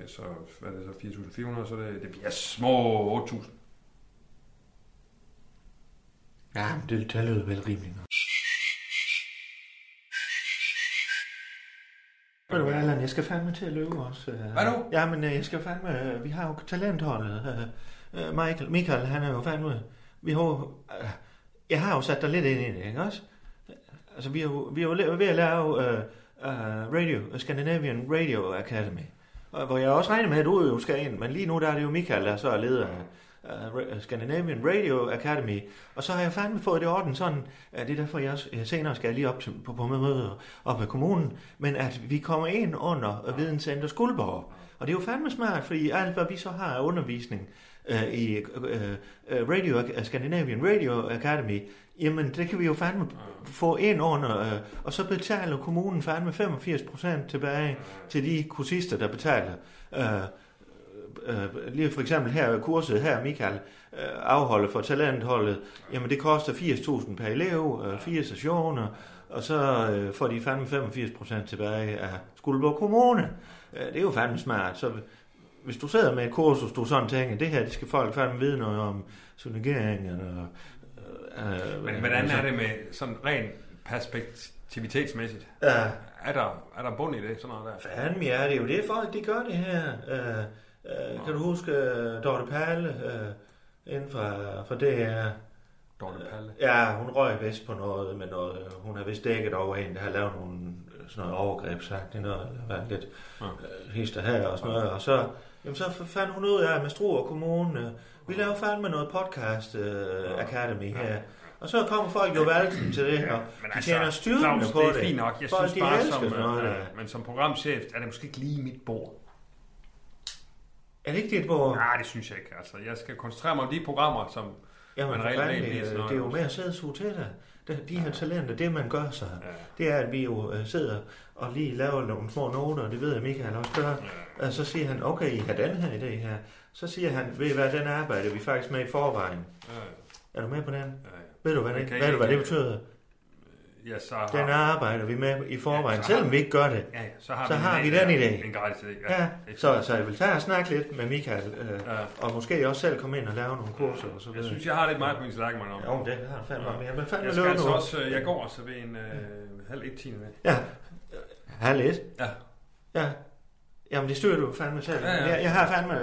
ja, så hvad er det så, 4400, så det, det bliver små 8000. ja det, det lyder vel rimeligt nok. Ved du hvad, Allan, jeg skal fandme til at løbe også. øh. Hvad nu? Ja, men øh, jeg skal fandme... øh, Vi har jo talentholdet. øh, øh, Michael, Michael, han er jo fandme... Vi har jo... Jeg har jo sat dig lidt ind i det, ikke også? Altså, vi er jo, vi er jo la- ved at lave uh, uh, Radio, Scandinavian Radio Academy. Og hvor jeg også regner med, at du jo skal ind. Men lige nu der er det jo Michael, der så er leder af uh, Scandinavian Radio Academy. Og så har jeg fandme fået det orden sådan, at det er derfor, jeg, også, jeg senere skal lige op til, på, på møde op med kommunen, men at vi kommer ind under Videnscenter Skuldborg. Og det er jo fandme smart, fordi alt, hvad vi så har af undervisning øh, i øh, øh, Radio, Scandinavian Radio Academy, jamen det kan vi jo fandme få ind under, øh, og så betaler kommunen fandme 85% tilbage til de kursister, der betaler. Øh, øh, lige for eksempel her kurset her, Michael øh, afholder for talentholdet, jamen det koster 80.000 per elev, øh, fire sessioner, og så øh, får de fandme 85% tilbage af Skuldborg Kommune. Øh, det er jo fandme smart, så hvis du sidder med et kursus, du sådan tænker, det her, det skal folk fandme vide noget om synergering, eller... Øh, Men hvordan er det med sådan rent perspektivitetsmæssigt? Ja. Er der, er der bund i det, sådan noget der? Fanden, ja, det er jo det folk, de gør det her. Øh, øh, kan du huske uh, Dorte Perle, øh, inden fra, fra DR? Dorte Palle? Ja, hun røg vist på noget med noget. Hun har vist dækket over en, der har lavet nogle sådan noget overgreb, sagt det noget, eller været lidt ja. øh, hister her og sådan noget. Og så, jamen, så fandt hun ud af med Struer Kommune, vi laver fandme noget podcast uh, Academy her. Og så kommer folk jo valgt til det, og men de altså, tjener styrken Claus, på det. det. er fint nok. Jeg Folk, synes de bare, som, noget øh, men som programchef er det måske ikke lige mit bord. Er det ikke dit bord? Nej, det synes jeg ikke. Altså, jeg skal koncentrere mig om de programmer, som Jamen, man reelt det, det er jo med at sidde og suge til dig. De her talenter, det man gør sig, Ja. det er, at vi jo øh, sidder og lige laver nogle små noter, og det ved jeg, Michael også gør. Og så siger han, okay, I har den her idé her. Så siger han, ved I hvad, den arbejder vi faktisk med i forvejen. Ja, Er du med på den? ja, ja. Ved du, hvad det, ved du, hvad det betyder? Ja, så har, Den arbejder vi med i forvejen, Ja, selvom har- vi ikke gør det. ja, ja, så har så vi, har vi den ja, idé. En gratis idé. Ja, er så, så jeg vil tage og snakke lidt med Michael, øh, Ja. og måske også selv komme ind og lave nogle kurser og så Jeg videre. synes, jeg har lidt meget på min man om. Jo, det har fandme om. Jeg fandme Jeg skal altså også, øh, jeg går også ved en øh, halv et time med. Ja, halv et. Ja. Ja. Jamen, det styrer du fandme selv. Ja, ja. Jeg, jeg har fandme,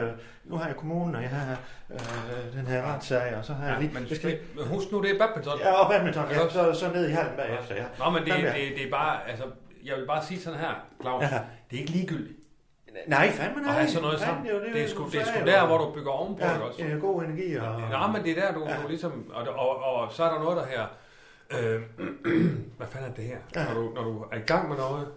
nu har jeg kommunen, og jeg har øh, den her retssag, og så har jeg Ja, lige... men jeg skal, men husk nu, det er badminton. ja, og badminton, Ja, så, så ned i hallen bagefter, ja. Nå, men det, Fandme, det, ja. det er bare, altså, jeg vil bare sige sådan her, Claus. Ja. Det er ikke ligegyldigt Nej, fandme nej. at have sådan noget Fandme, sammen. jo, Det er sgu, det er sgu der, hvor du bygger ovenpå det Ja, også. ja, god energi og... Ja, men det er der, du, Ja. du ligesom... Og, og, og, så er der noget der her... Øh, hvad fanden er det her? Ja. Når, du, når du er i gang med noget,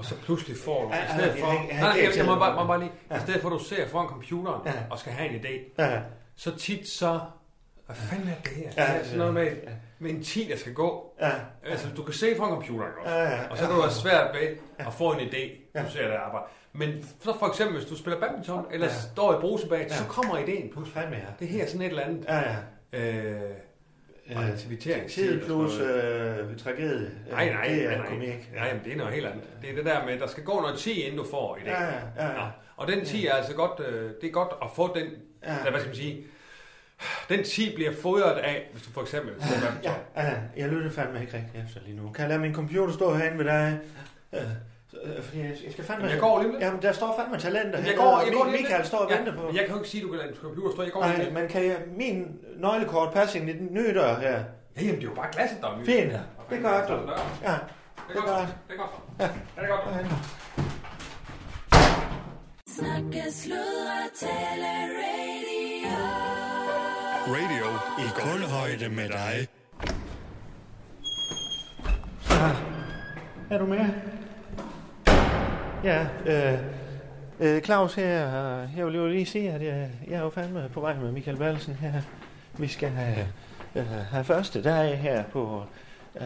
og så pludselig får du... Ja, I stedet for... Nej, ja, nej, det jeg, jeg må bare, må bare lige... Ja. I stedet for, at du ser foran computeren Ja. og skal have en idé, Ja, så tit så... Hvad fanden er det her? Ja, det er sådan noget med, ja. med en tid, der skal gå. ja, Altså, du kan se foran computeren også. ja, ja. Og så kan du have svært ved at få en idé, Ja. du ser der arbejde. Men så for eksempel, hvis du spiller badminton, eller Ja. står i brusebag, Ja. så kommer idéen pludselig. Ja. Det her er sådan et eller andet. Ja, ja. Øh, Øh, aktivitetstid Tid og plus øh, tragedie. Nej, nej, det er nej. komik. Nej, men det er noget helt andet. Det er det der med, at der skal gå noget 10, inden du får idé. Ja, ja, ja. Nå, Og den 10 er altså godt, øh, det er godt at få den, Ja. eller hvad skal man sige, den 10 bliver fodret af, hvis du for eksempel badminton. Ja, ja, jeg lytter fandme ikke rigtig efter lige nu. Kan jeg lade min computer stå herinde ved dig? Øh, så, øh, fordi jeg, skal fandme... Jamen, jeg går lidt. Jamen, der står fandme talenter jeg går, jeg går lige Michael står og venter på... Men jeg kan jo ikke sige, at du kan lade en computer stå. Jeg går Nej, lidt. men kan jeg, min nøglekort passe ind i den nye dør her? Ja, jamen, det er jo bare glasset, der er nyt. Fint. Ja, Det er godt, Ja, det er godt. Det er godt. Ja, det er godt. Ja. Snakke, sludre, tale, radio. Radio i kulhøjde med dig. Så, er du med? Ja, øh, øh, Claus her, øh, jeg vil jo lige sige, at jeg, jeg er jo fandme på vej med Michael Valsen her. Vi skal have, øh, have første dag her på øh,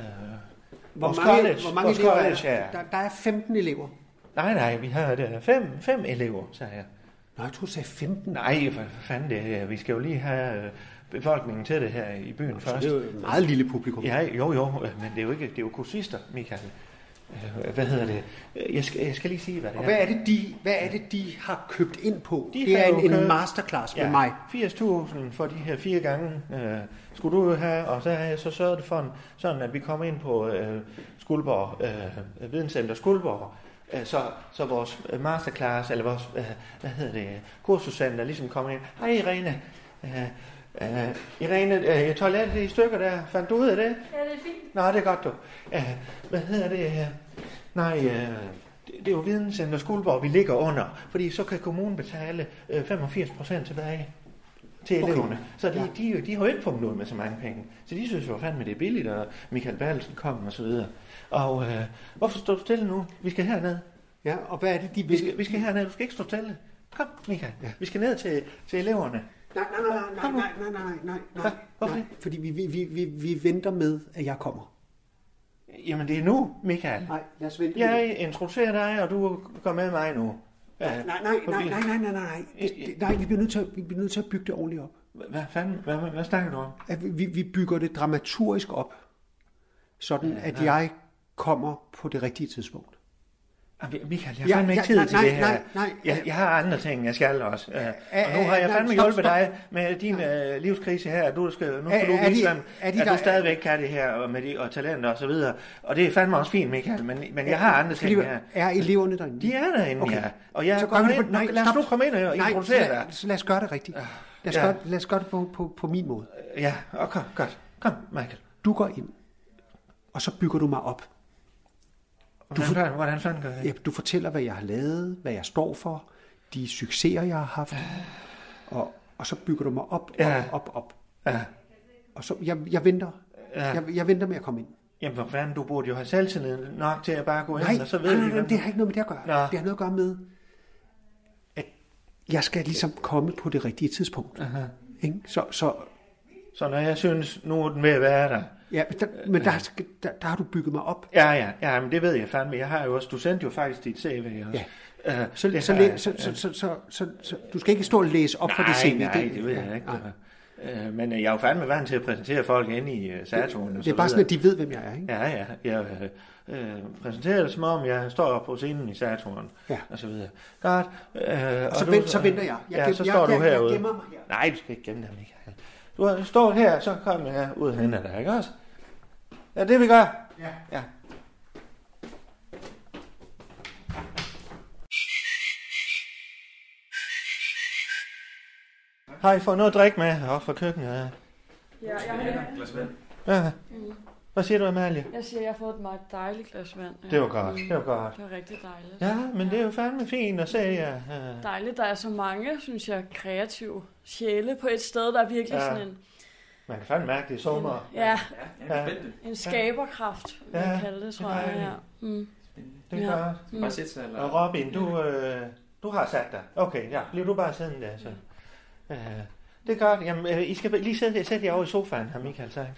Hvor vores mange, college. hvor mange vores elever er college der? her. der? Der er 15 elever. Nej, nej, vi har der fem, fem elever, sagde jeg. Nå, jeg tror, du sagde 15. Nej, for fanden det er. Vi skal jo lige have øh, befolkningen til det her i byen Så først. det er jo et meget lille publikum. Ja, jo, jo, men det er jo ikke, det er jo kursister, Michael. Øh, Hvad hedder det? Jeg skal, jeg skal lige sige, hvad det Og er. hvad er det, de, hvad er det, de har købt ind på? De det er en, en masterclass med mig. 80.000 for de her fire gange øh, skulle du have, og så har jeg så sørget for, en, sådan at vi kommer ind på øh, Skuldborg, øh, Videnscenter Skuldborg, øh, så, så vores øh, masterclass, eller vores, øh, hvad hedder det, kursuscenter ligesom kommer ind. Hej Irene, øh, Irene, øh, toilettet i stykker der, fandt du ud af det? Ja, det er fint. Nå, det er godt du. Øh, hvad hedder det? øh, Nej, øh, det, det er jo Videnscenter Skuldborg, vi ligger under, fordi så kan kommunen betale øh, 85 procent tilbage til Okay. eleverne. Så de, Ja. de, de har jo ikke pumpet ud med så mange penge. Så de synes jo fandme, det er billigt, og Michael Bertelsen kom og så videre. Og øh, hvorfor står du stille nu? Vi skal herned. Ja, og hvad er det, de Vi vil? skal, vi skal herned. Du skal ikke stå stille. Kom, Michael. Ja. Vi skal ned til, til eleverne. Nej, nej, nej, nej, nej, nej, nej, nej, nej, Hvorfor nej. Fordi vi, vi, vi, vi, vi venter med, at jeg kommer. Jamen, det er nu, Michael. Nej, lad os vente. Jeg introducerer dig, og du går med mig nu. Nej, nej, nej, nej, nej, nej, nej, nej. Det, det, nej, vi bliver, nødt til at, vi bliver nødt til at bygge det ordentligt op. Hvad fanden? Hvad, hvad, hvad snakker du om? At vi, vi bygger det dramaturgisk op, sådan at jeg kommer på det rigtige tidspunkt. Jamen, Michael, jeg har Ja, fandme ikke ja, tid nej, til nej, det her. nej, nej. Jeg, jeg har andre ting, jeg skal også. Uh, og er- nu har jeg nej, fandme stop, hjulpet dig med din uh, livskrise her. Du skal, nu skal du vise dem, at der- du stadigvæk kan det her, og, med de, og talenter og så videre. Og det er fandme også fint, Michael, men, men jeg har andre ting her. Er eleverne derinde? De er derinde, Okay. ja. Og jeg Så kommer ind. nej, lad os nu komme ind og Nej, introducere dig. lad, så lad os gøre det rigtigt. Lad os, Ja. gøre, lad os gøre det på, på, på min måde. Ja, og kom, godt. Kom, Michael. Du går ind, og så bygger du mig op. Hvordan, hvordan, hvordan fanden gør jeg Ja, du fortæller, hvad jeg har lavet, hvad jeg står for, de succeser, jeg har haft, og, og så bygger du mig op, op, Ja. op, op. Ja. Og så, jeg, jeg venter. Ja. Jeg, jeg venter med at komme ind. Jamen, hvor fanden, du burde jo have selvtillid nok til at bare gå ind, Nej, og så ved nej, nej, nej, det har ikke noget med det at gøre. Nå. Det har noget at gøre med, at jeg skal ligesom komme på det rigtige tidspunkt. Aha. Ikke? Så, så Så når jeg synes, nu er den ved at være der. Ja, men der, men der, skal- der, der har du bygget mig op. Ja, ja, ja, men det ved jeg fandme. Jeg har jo også, du sendte jo faktisk dit CV også. Ja. Uh, Så, så, læ- så, så, så, så, så, så, du skal ikke stå og læse op for det CV. Nej, nej, det ved jeg ikke. nej. Uh, men jeg er jo fandme vant til at præsentere folk inde i uh, Saturn. Det er bare sådan, at de ved, hvem jeg er. Ikke? Ja, ja. Jeg uh, præsenterer det som om, jeg står på scenen i Saturn. Ja. Og så videre. Godt. Uh, og så vent- så venter jeg. Jeg ja, gem- så jeg- står du jeg- jeg herude. gemmer mig her. Nej, du skal ikke gemme dig, Michael. Du står her, så kommer jeg ud og henter dig, ikke også? Ja, det vi gør. Ja. Ja. Har I fået noget at drikke med heroppe fra køkkenet? Ja. Ja, jeg, ja. Hvad siger du, Amalie? jeg siger, at jeg har fået et meget dejligt glas vand. Ja. Det var godt, det var godt. Det var rigtig dejligt. Ja, men det er jo fandme fint at se jer. Ja. Dejligt, der er så mange, synes jeg, kreative sjæle på et sted, der er virkelig Ja. sådan en, Man kan fandme mærke, det er sommer. ja, Ja, en skaberkraft, Ja, jeg kalde det, tror er jeg. Ja. Mm. det er Ja. godt. Mm. Bare sætte sig, eller? Og Robin, du, øh, du har sat dig. Okay, ja, bliver du bare siddende der, så. Øh, det er godt. Jamen, øh, I skal lige sætte, sætte jer over i sofaen, har Michael sagt.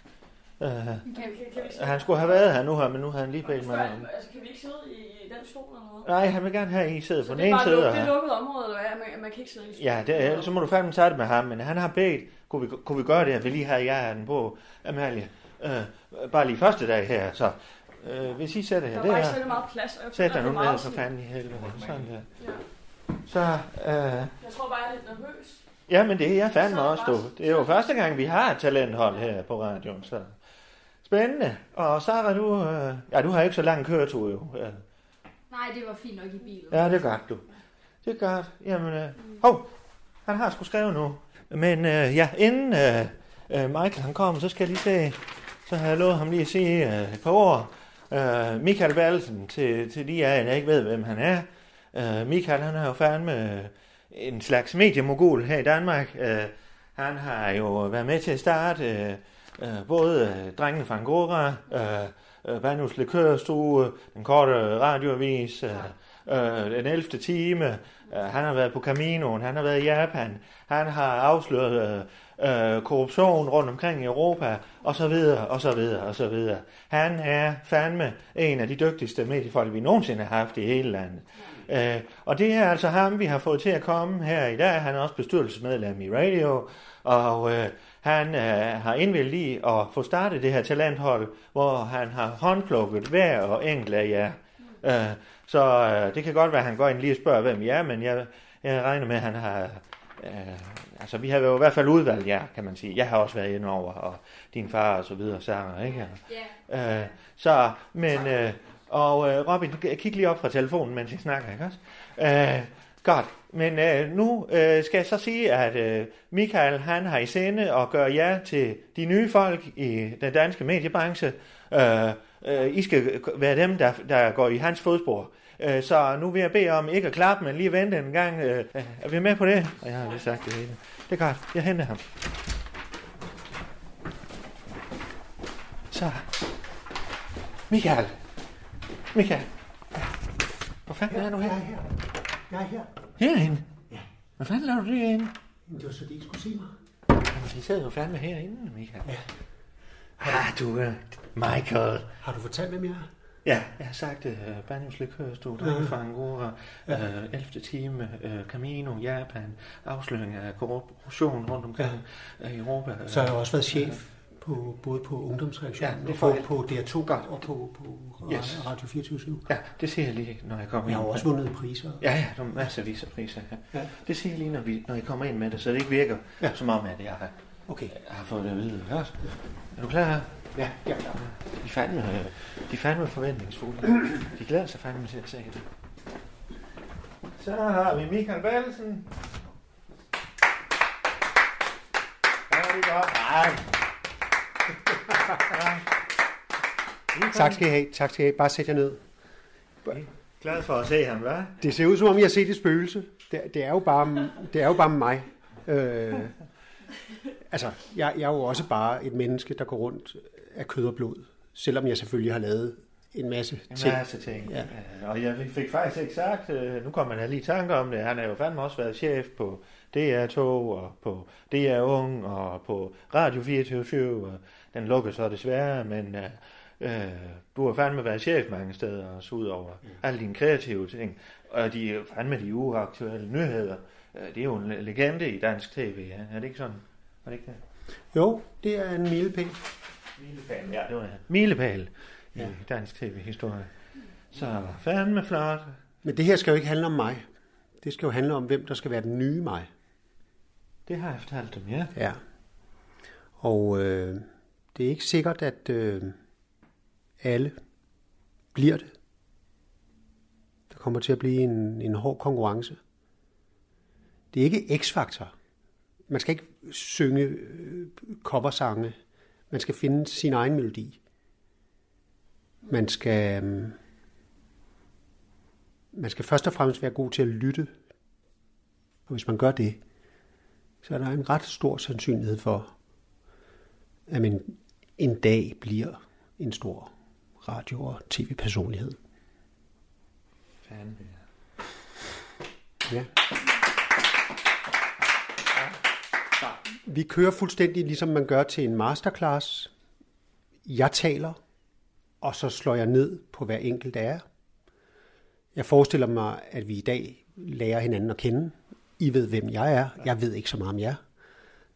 Øh, Kan, kan, kan, vi han skulle have været her nu her, men nu har han lige bedt mig om. Altså, kan vi ikke sidde i, i den stol eller noget? Nej, han vil gerne have, at I sidder på den det er ene bare side. luk, det er her. lukket område, eller hvad? Man, man kan ikke sidde i en. Ja, det, er- så må du fandme tage det med ham, men han har bedt, kunne vi, kunne vi gøre det, at vi lige havde jer den på, Amalie, øh, bare lige første dag her, så øh, hvis I sætter jer Der er bare ikke der, særlig meget plads, og jeg sæt dig nu det er ned for fanden i helvede, sådan der. Ja. Så, øh, Jeg tror bare, jeg er lidt nervøs. ja, men det er jeg fandme også, du. Det er jo første gang, vi har et talenthold her på radioen, så spændende. Og Sarah, du, øh, ja, du har ikke så lang køretur jo. Ja. Nej, det var fint nok i bilen. Ja, det er godt, du. Det er godt. Jamen, øh, hov, han har sgu skrevet nu. Men øh, ja, inden øh, øh, Michael han kommer, så skal jeg lige se, så har jeg lovet ham lige at sige øh, et par ord. Øh, Michael Balsen, til, til de af jer, der ikke ved, hvem han er. Øh, Michael, han er jo fandme øh, en slags mediemogul her i Danmark. Øh, han har jo været med til at starte øh, øh, både øh, Drengene fra Angora, øh, øh, Banus Likørstue, den korte radioavis, øh, øh, den 11. time. Øh, han har været på Caminoen, han har været i Japan, han har afsløret øh, øh, korruption rundt omkring i Europa, og så videre, og så videre, og så videre. Han er fandme en af de dygtigste mediefolk, vi nogensinde har haft i hele landet. Øh, og det er altså ham, vi har fået til at komme her i dag. Han er også bestyrelsesmedlem i radio, og øh, han øh, har indvildt i at få startet det her talenthold, hvor han har håndplukket hver og enkelt af jer. Øh, så øh, det kan godt være, at han går ind lige og spørger, hvem I er, men jeg, jeg regner med, at han har... Øh, altså, vi har jo i hvert fald udvalgt jer, kan man sige. Jeg har også været inde over, og din far og så videre, Sarah, ikke? Ja. Øh, så, men... Øh, og øh, Robin, kig lige op fra telefonen, mens jeg snakker, ikke også? Øh, godt. Men øh, nu øh, skal jeg så sige, at øh, Michael, han har i sinde at gøre jer til de nye folk i den danske mediebranche. Øh, øh, I skal være dem, der, der går i hans fodspor. Øh, så nu vil jeg bede om ikke at klappe, men lige vente en gang. Øh, er vi med på det? Og jeg har lige sagt det hele. Det er godt. Jeg henter ham. Så. Michael. Michael. Hvor fanden er du her? Jeg er her. Jeg er her. Herinde? Ja. Hvad fanden laver du derinde? Men det var så, de ikke skulle se mig. Jamen, de sidder jo fandme herinde, Michael. Ja. Ah, du er Michael. Har du fortalt, hvem jeg er? Ja, jeg har sagt det. Uh, Banjos Likørstue, Drenge fra Angora, uh, 11. time, uh, Camino, Japan, afsløring af korruption rundt omkring ja. i Europa. Så har jeg også været chef På, både på ungdomsreaktionen Ja, det og på, jeg. på DR2 Godt. og på, på Yes. Radio 24 Ja, det siger jeg lige, når jeg kommer Jeg ind. har jo også vundet priser. Ja, ja, der er masser af priser. Ja. Ja. Det siger jeg lige, når, vi, når I kommer ind med det, så det ikke virker, ja. Ja. som om, at jeg har, Okay. jeg har fået det at vide. Ja. Er du klar? Ja, ja. De er fandme, de er fandme forventningsfulde. De glæder sig fandme til at se det. Så har vi Michael Ballesen. Ja, det er godt. Nej. Ja. Tak skal I have. Tak skal I have. Bare sæt jer ned. Glad for at se ham, hva'? Det ser ud som om, jeg har set et spøgelse. Det, det, er, jo bare, det er jo bare mig. Øh, altså, jeg, jeg er jo også bare et menneske, der går rundt af kød og blod. Selvom jeg selvfølgelig har lavet en masse En ting. masse ting. Ja. Ja. Og jeg fik faktisk ikke sagt, øh, nu kommer man lige i tanke om det, han har jo fandme også været chef på DR2 og på DR Ung og på Radio 24 og den lukker så desværre, men øh, øh, du har fandme været chef mange steder også ud over mm. alle dine kreative ting. Og de fandme de uaktuelle nyheder. Øh, Det er jo en le- legende i dansk tv, ja. er det ikke sådan? Er det ikke det? Jo, det er en milepæl. Milepæl, ja, det var det. Milepæl i Ja. dansk tv-historie. Så fandme flot. Men det her skal jo ikke handle om mig. Det skal jo handle om, hvem der skal være den nye mig. Det har jeg fortalt dem, ja. Ja. Og øh, det er ikke sikkert, at øh, alle bliver det. Der kommer til at blive en, en hård konkurrence. Det er ikke x-faktor. Man skal ikke synge øh, coversange. Man skal finde sin egen melodi. Man skal, øh, man skal først og fremmest være god til at lytte. Og hvis man gør det, så er der en ret stor sandsynlighed for, at man en dag bliver en stor radio- og tv-personlighed. Fandme, Ja. Vi kører fuldstændig ligesom man gør til en masterclass. Jeg taler, og så slår jeg ned på hver enkelt af jer. Jeg forestiller mig, at vi i dag lærer hinanden at kende. I ved, hvem jeg er. Jeg ved ikke så meget om jer.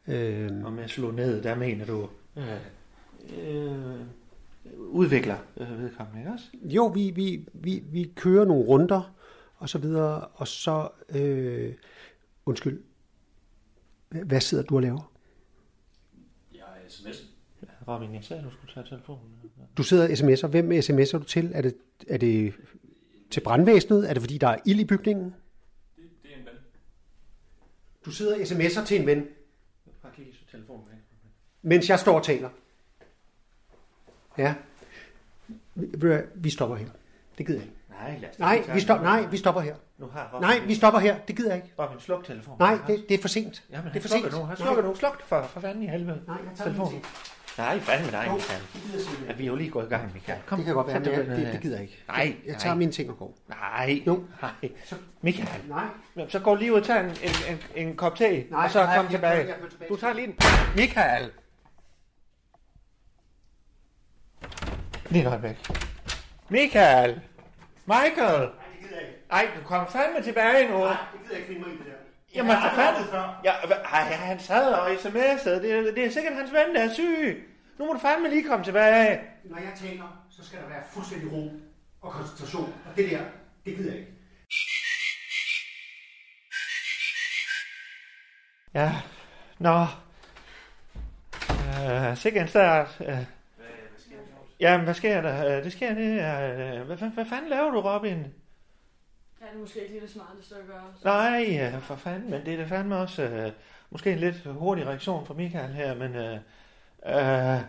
Øh, Og med at slå ned, der mener du øh, øh, udvikler øh, vedkommende, ikke også? Jo, vi, vi, vi, vi kører nogle runder og så videre, og så... Øh, undskyld. Hvad- sidder du og laver? Jeg er sms. Ja, Robin, jeg sagde, at du skulle tage telefonen. Du sidder og sms'er. Hvem sms'er du til? Er det, er det til brandvæsenet? Er det fordi, der er ild i bygningen? Det, det er en ven. Du sidder og sms'er til en ven, Bare kigge i telefonen. ikke? mens jeg står og taler. Ja. Vi stopper her. Det gider jeg ikke. Nej, lad os Nej, lige vi, stop, nej, vi stopper her. Nu har Robin... Nej, vi stopper her. Det gider jeg ikke. Robin, sluk telefonen. Nej, det, det er for sent. Jamen, det er for sent. nu. Han slukker nu. Sluk for, for fanden i helvede. Nej, jeg tager telefonen. Nej, fandme dig, Jo, Michael. det gider jeg Ja, vi er jo lige gået i gang, Michael. Kom, det kan godt være, men jeg, det, det gider jeg ikke. Nej, Jeg tager nej. mine ting og går. Nej, Jo. nej. Michael, Nej. så gå lige ud og tag en, en, en, en kop te, Nej, og så nej, kom jeg- tilbage. jeg- jeg går tilbage. Du tager lige en... Michael! Lige et øjeblik. Michael! Michael! Ej, du kommer fandme tilbage nu. det gider jeg ikke finde mig i det der. Jamen, for fanden. Ja, hva- ej, han sad og sms'ede. Det, er- det er sikkert hans ven, der er syg. Nu må du fandme lige komme tilbage. Når jeg taler, så skal der være fuldstændig ro og koncentration. Og det der, det gider jeg ikke. Ja, nå. Øh, sikkert en start. Øh. Jamen, hvad sker der? Øh, Det sker det. Øh, hvad, hvad, hvad fanden laver du, Robin? Ja, det er måske ikke lige det smarteste at gøre. Så. Nej, for fanden, men det er da fandme også øh, måske en lidt hurtig reaktion fra Michael her, men øh, øh,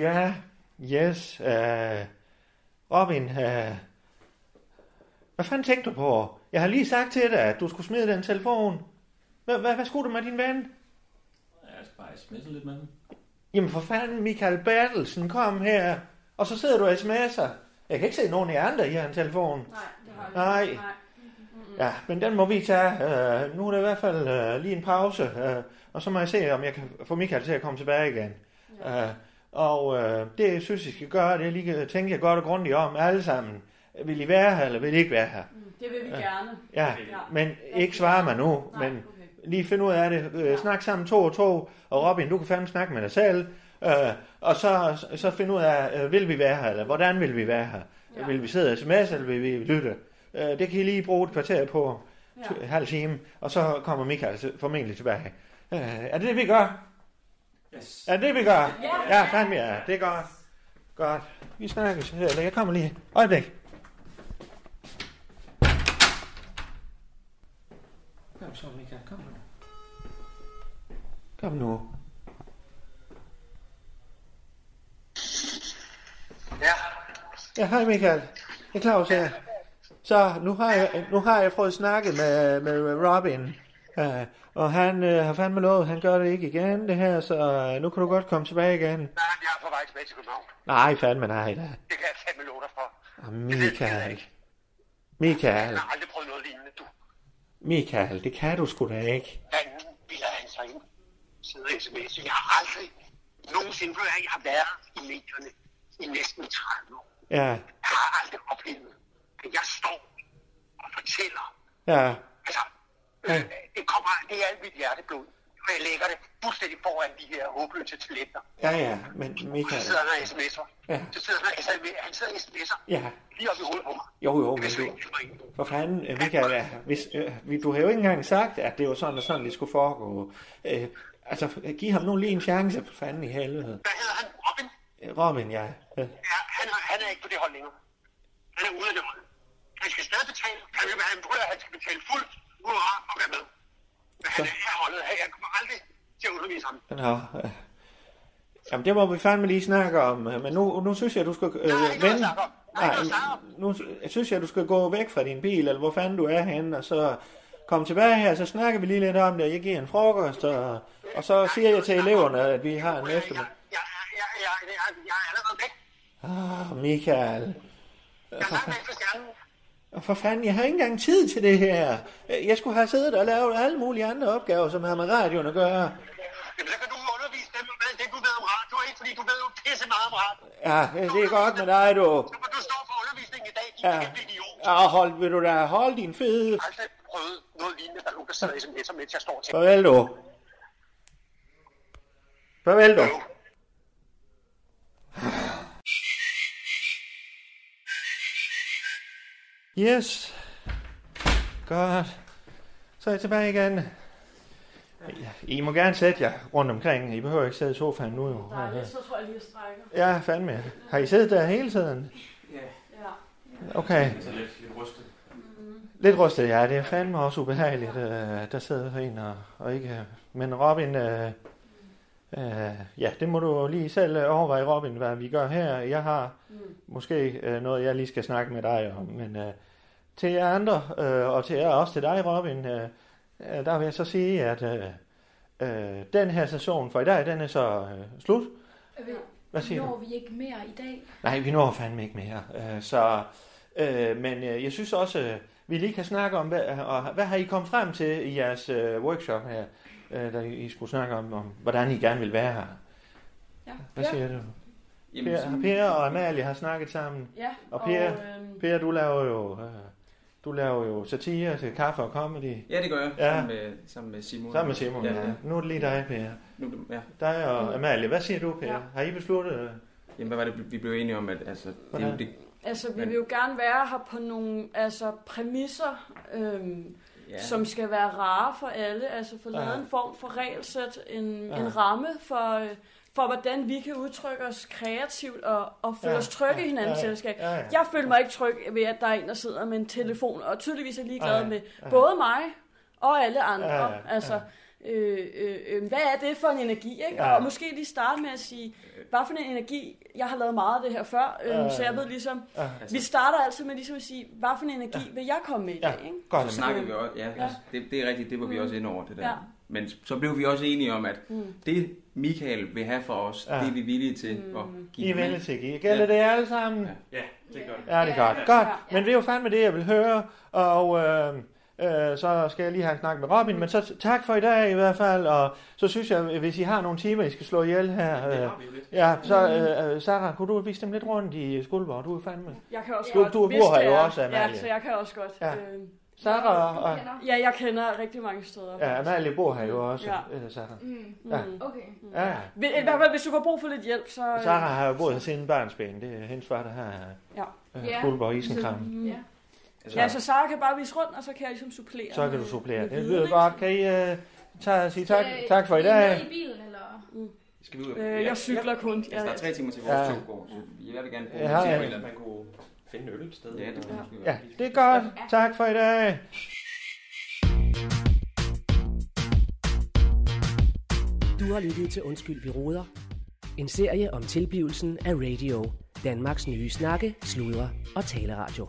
ja, yes, øh, Robin, øh, hvad fanden tænkte du på? Jeg har lige sagt til dig, at du skulle smide den telefon. Hvad, hvad, hvad skulle du med din ven? Jeg skal bare sms'e lidt med den. Jamen for fanden, Michael Bertelsen kom her, og så sidder du og sms'er. Jeg kan ikke se nogen af jer andre, I en telefon. Nej, Nej. Nej. Ja, men den må vi tage. Uh, nu er der i hvert fald uh, lige en pause, uh, og så må jeg se, om jeg kan få Michael til at komme tilbage igen. Uh, og uh, det, jeg synes, I skal gøre, det er lige tænke jer godt og grundigt om, alle sammen. Vil I være her, eller vil I ikke være her? Mm, Det vil vi Ja. gerne. Ja, men ikke svare mig nu, Nej, men lige finde ud af det. Uh, snak sammen to og to, og Robin, du kan fandme snakke med dig selv. Øh, og så, så finde ud af, øh, vil vi være her, eller hvordan vil vi være her? Ja. Ja. Vil vi sidde og sms, eller vil vi lytte? Øh, det kan I lige bruge et kvarter på, Ja. ja. halv time, og så kommer Michael formentlig tilbage. Øh, er det det, vi gør? Yes. Er det det, vi gør? Ja. Ja, fandme ja. Det er godt. Godt. Vi snakkes. Eller jeg kommer lige. Øjeblik. Kom så, Michael. Kom nu. Kom nu. Ja, Ja, hej Michael. Det er Claus her. Så nu har jeg, nu har jeg fået snakket med, med Robin. Uh, og han uh, har fandme lovet, at han gør det ikke igen, det her, så uh, nu kan du godt komme tilbage igen. nej, jeg er på vej tilbage til København. Nej, fandme nej da. Det kan jeg fandme love dig for. Oh, Michael. Michael. Jeg har aldrig prøvet noget lignende, du. Michael, det kan du sgu da ikke. Fanden bilder han sig ind. Sidder og sms. Jeg har aldrig nogensinde, før jeg har været i medierne i næsten 30 år. Ja, Jeg har aldrig oplevet, at jeg står og fortæller. ja, Altså, øh, det kommer, det er alt mit hjerteblod. Og jeg lægger det fuldstændig foran de her håbløse talenter. ja, ja, men Så Michael. sidder han og sms'er. Ja. Så sidder han sms'er. Han sidder og sms'er. Ja, Lige op i hovedet på mig. jo, jo, men du, for en. for fanden, øh, Michael, ja, hvis, øh, du har jo ikke engang sagt, at det var sådan og sådan, det skulle foregå. Øh, altså, giv ham nu lige en chance, for fanden i helvede. Hvad hedder han? Robin? Øh, Robin, ja. Øh, Ja, han, er, han er ikke på det hold længere. Han er ude af det hold. Han skal stadig betale. Han vil han at han skal betale fuldt honorar og være med. Men han er af holdet. Jeg kommer aldrig til at undervise ham. Nå, øh. Jamen, det må vi fandme lige snakke om, men nu, nu synes jeg, du skal øh, at vende... snakke om. nu sy- synes jeg, du skal gå væk fra din bil, eller hvor fanden du er henne, og så komme tilbage her, så snakker vi lige lidt om det, og jeg giver en frokost, og, og så siger jeg til eleverne, at vi har en eftermiddag. jeg, jeg, jeg, jeg, jeg, jeg er allerede væk. Ah, Michael. Jeg er langt væk fra stjernen. Og for fanden, jeg har ikke engang tid til det her. Jeg skulle have siddet og lavet alle mulige andre opgaver, som har med radioen at gøre. Jamen, så kan du undervise dem alt det, du ved om radio, ikke? Fordi du ved jo pisse meget om radio. Ja, det er godt med dig, du. Så må du stå for undervisningen i dag, din Ja. kæmpe idiot. Ja, hold, vil du da holde din fede... Jeg har aldrig prøvet noget lignende, der er der sidder i sms'er, mens jeg står til. Farvel, du. Farvel, du. Yes. Godt. Så er jeg tilbage igen. I må gerne sætte jer rundt omkring. I behøver ikke sidde i sofaen nu jo. Dejligt, så tror jeg lige, jeg strækker. Ja, fandme. Har I siddet der hele tiden? Ja, Ja. Okay. så lidt, lidt rystet. Lidt rustet, ja. Det er fandme også ubehageligt. Øh, der sidder en og, og ikke... Men Robin... Øh, øh, ja, det må du lige selv overveje, Robin, hvad vi gør her. Jeg har Mm. måske øh, noget, jeg lige skal snakke med dig om. Men øh, til jer andre, øh, og til jer også til dig, Robin, øh, øh, der vil jeg så sige, at øh, øh, den her session for i dag, den er så øh, slut. Hvad siger du? Når vi ikke mere i dag? Nej, vi når fandme ikke mere. Øh, så, øh, men øh, jeg synes også, øh, vi lige kan snakke om, hvad, og, hvad har I kommet frem til i jeres øh, workshop her, øh, da I skulle snakke om, om, hvordan I gerne vil være her. Ja. Hvad siger du? Jamen, Per, sådan- per og Amalie har snakket sammen. Ja, Og Per, øhm, Per du laver jo, øh, du laver jo satire til kaffe og comedy. Ja, det gør jeg. Ja. Sammen, med, sammen med Simon. Sammen med Simon, ja. ja. Nu er det lige dig, Per. Nu, ja. Dig og Amalie. Hvad siger du, Per? Ja. Har I besluttet? øh, Jamen, hvad var det, vi blev enige om, at altså, det, er Hvordan? det, Altså, vi Men- vil jo gerne være her på nogle altså, præmisser, øhm, ja. som skal være rare for alle. Altså få lavet Ja. en form for regelsæt, en, Ja. en ramme for, øh, for, hvordan vi kan udtrykke os kreativt og, og føle Ja, os trygge ja, i hinandens ja, selskab. Ja, ja. Jeg føler mig ikke tryg ved, at der er en, der sidder med en telefon, og tydeligvis er ligeglad Ja, med både mig og alle andre. Ja, ja. Altså, øh, øh, øh, hvad er det for en energi? Ikke? Ja. Og måske lige starte med at sige, hvad for en energi, jeg har lavet meget af det her før, øh, Ja, så jeg ja. ved ligesom, Ja. vi starter altid med ligesom at sige, hvad for en energi vil jeg komme med i Ja, dag? Ikke? godt. Så snakkede vi også, ja, Ja. altså, det, det er rigtigt, det var vi Mm. også inde over det der. Ja. Men så blev vi også enige om, at Mm. det Michael vil have for os, Ja. det er vi villige til Mm. at give I er villige til at give. Gælder det alle sammen? Ja. Ja, det gør det. Ja, det er godt. Ja, Godt. ja. Men det er jo fandme det, jeg vil høre. Og øh, øh, så skal jeg lige have en snak med Robin. Men så tak for i dag i hvert fald. Og så synes jeg, hvis I har nogle timer, I skal slå ihjel her. Det Øh, har vi jo lidt. ja, så øh, øh, Sarah, kunne du vise dem lidt rundt i Skuldborg? Du er fandme... Jeg kan også Du- godt, du bor her jo også, Amalie. Ja, så jeg kan også godt. Ja. Øh, Sarah og... Ja, jeg kender rigtig mange steder. Ja, Amalie bor her jo også, Ja. øh, Sarah. Mm. Ja. Okay. Ja, ja. Hvis- I hvert fald, hvis du får brug for lidt hjælp, så... Sarah har jo boet her siden barnsben. Det er hendes far, der har Ja. øh, Ja. Skuldborg Isenkram. Mm. Ja. Ja, så Sara kan bare vise rundt, og så kan jeg ligesom supplere. Så kan du supplere. med Det lyder godt. Kan I uh, tage sige tak, Skal tak for i dag? i bilen, eller? Skal vi ud? Øh, jeg cykler kun. Altså, der er tre timer til vores Ja. tog går, så jeg vil gerne bruge Ja, til ja. eller andet. Man kunne finde øl et sted. Ja, det måske Ja, det er godt. Tak for i dag. Du har lyttet til Undskyld, vi råder. En serie om tilblivelsen af radio. Danmarks nye snakke, sludre og taleradio.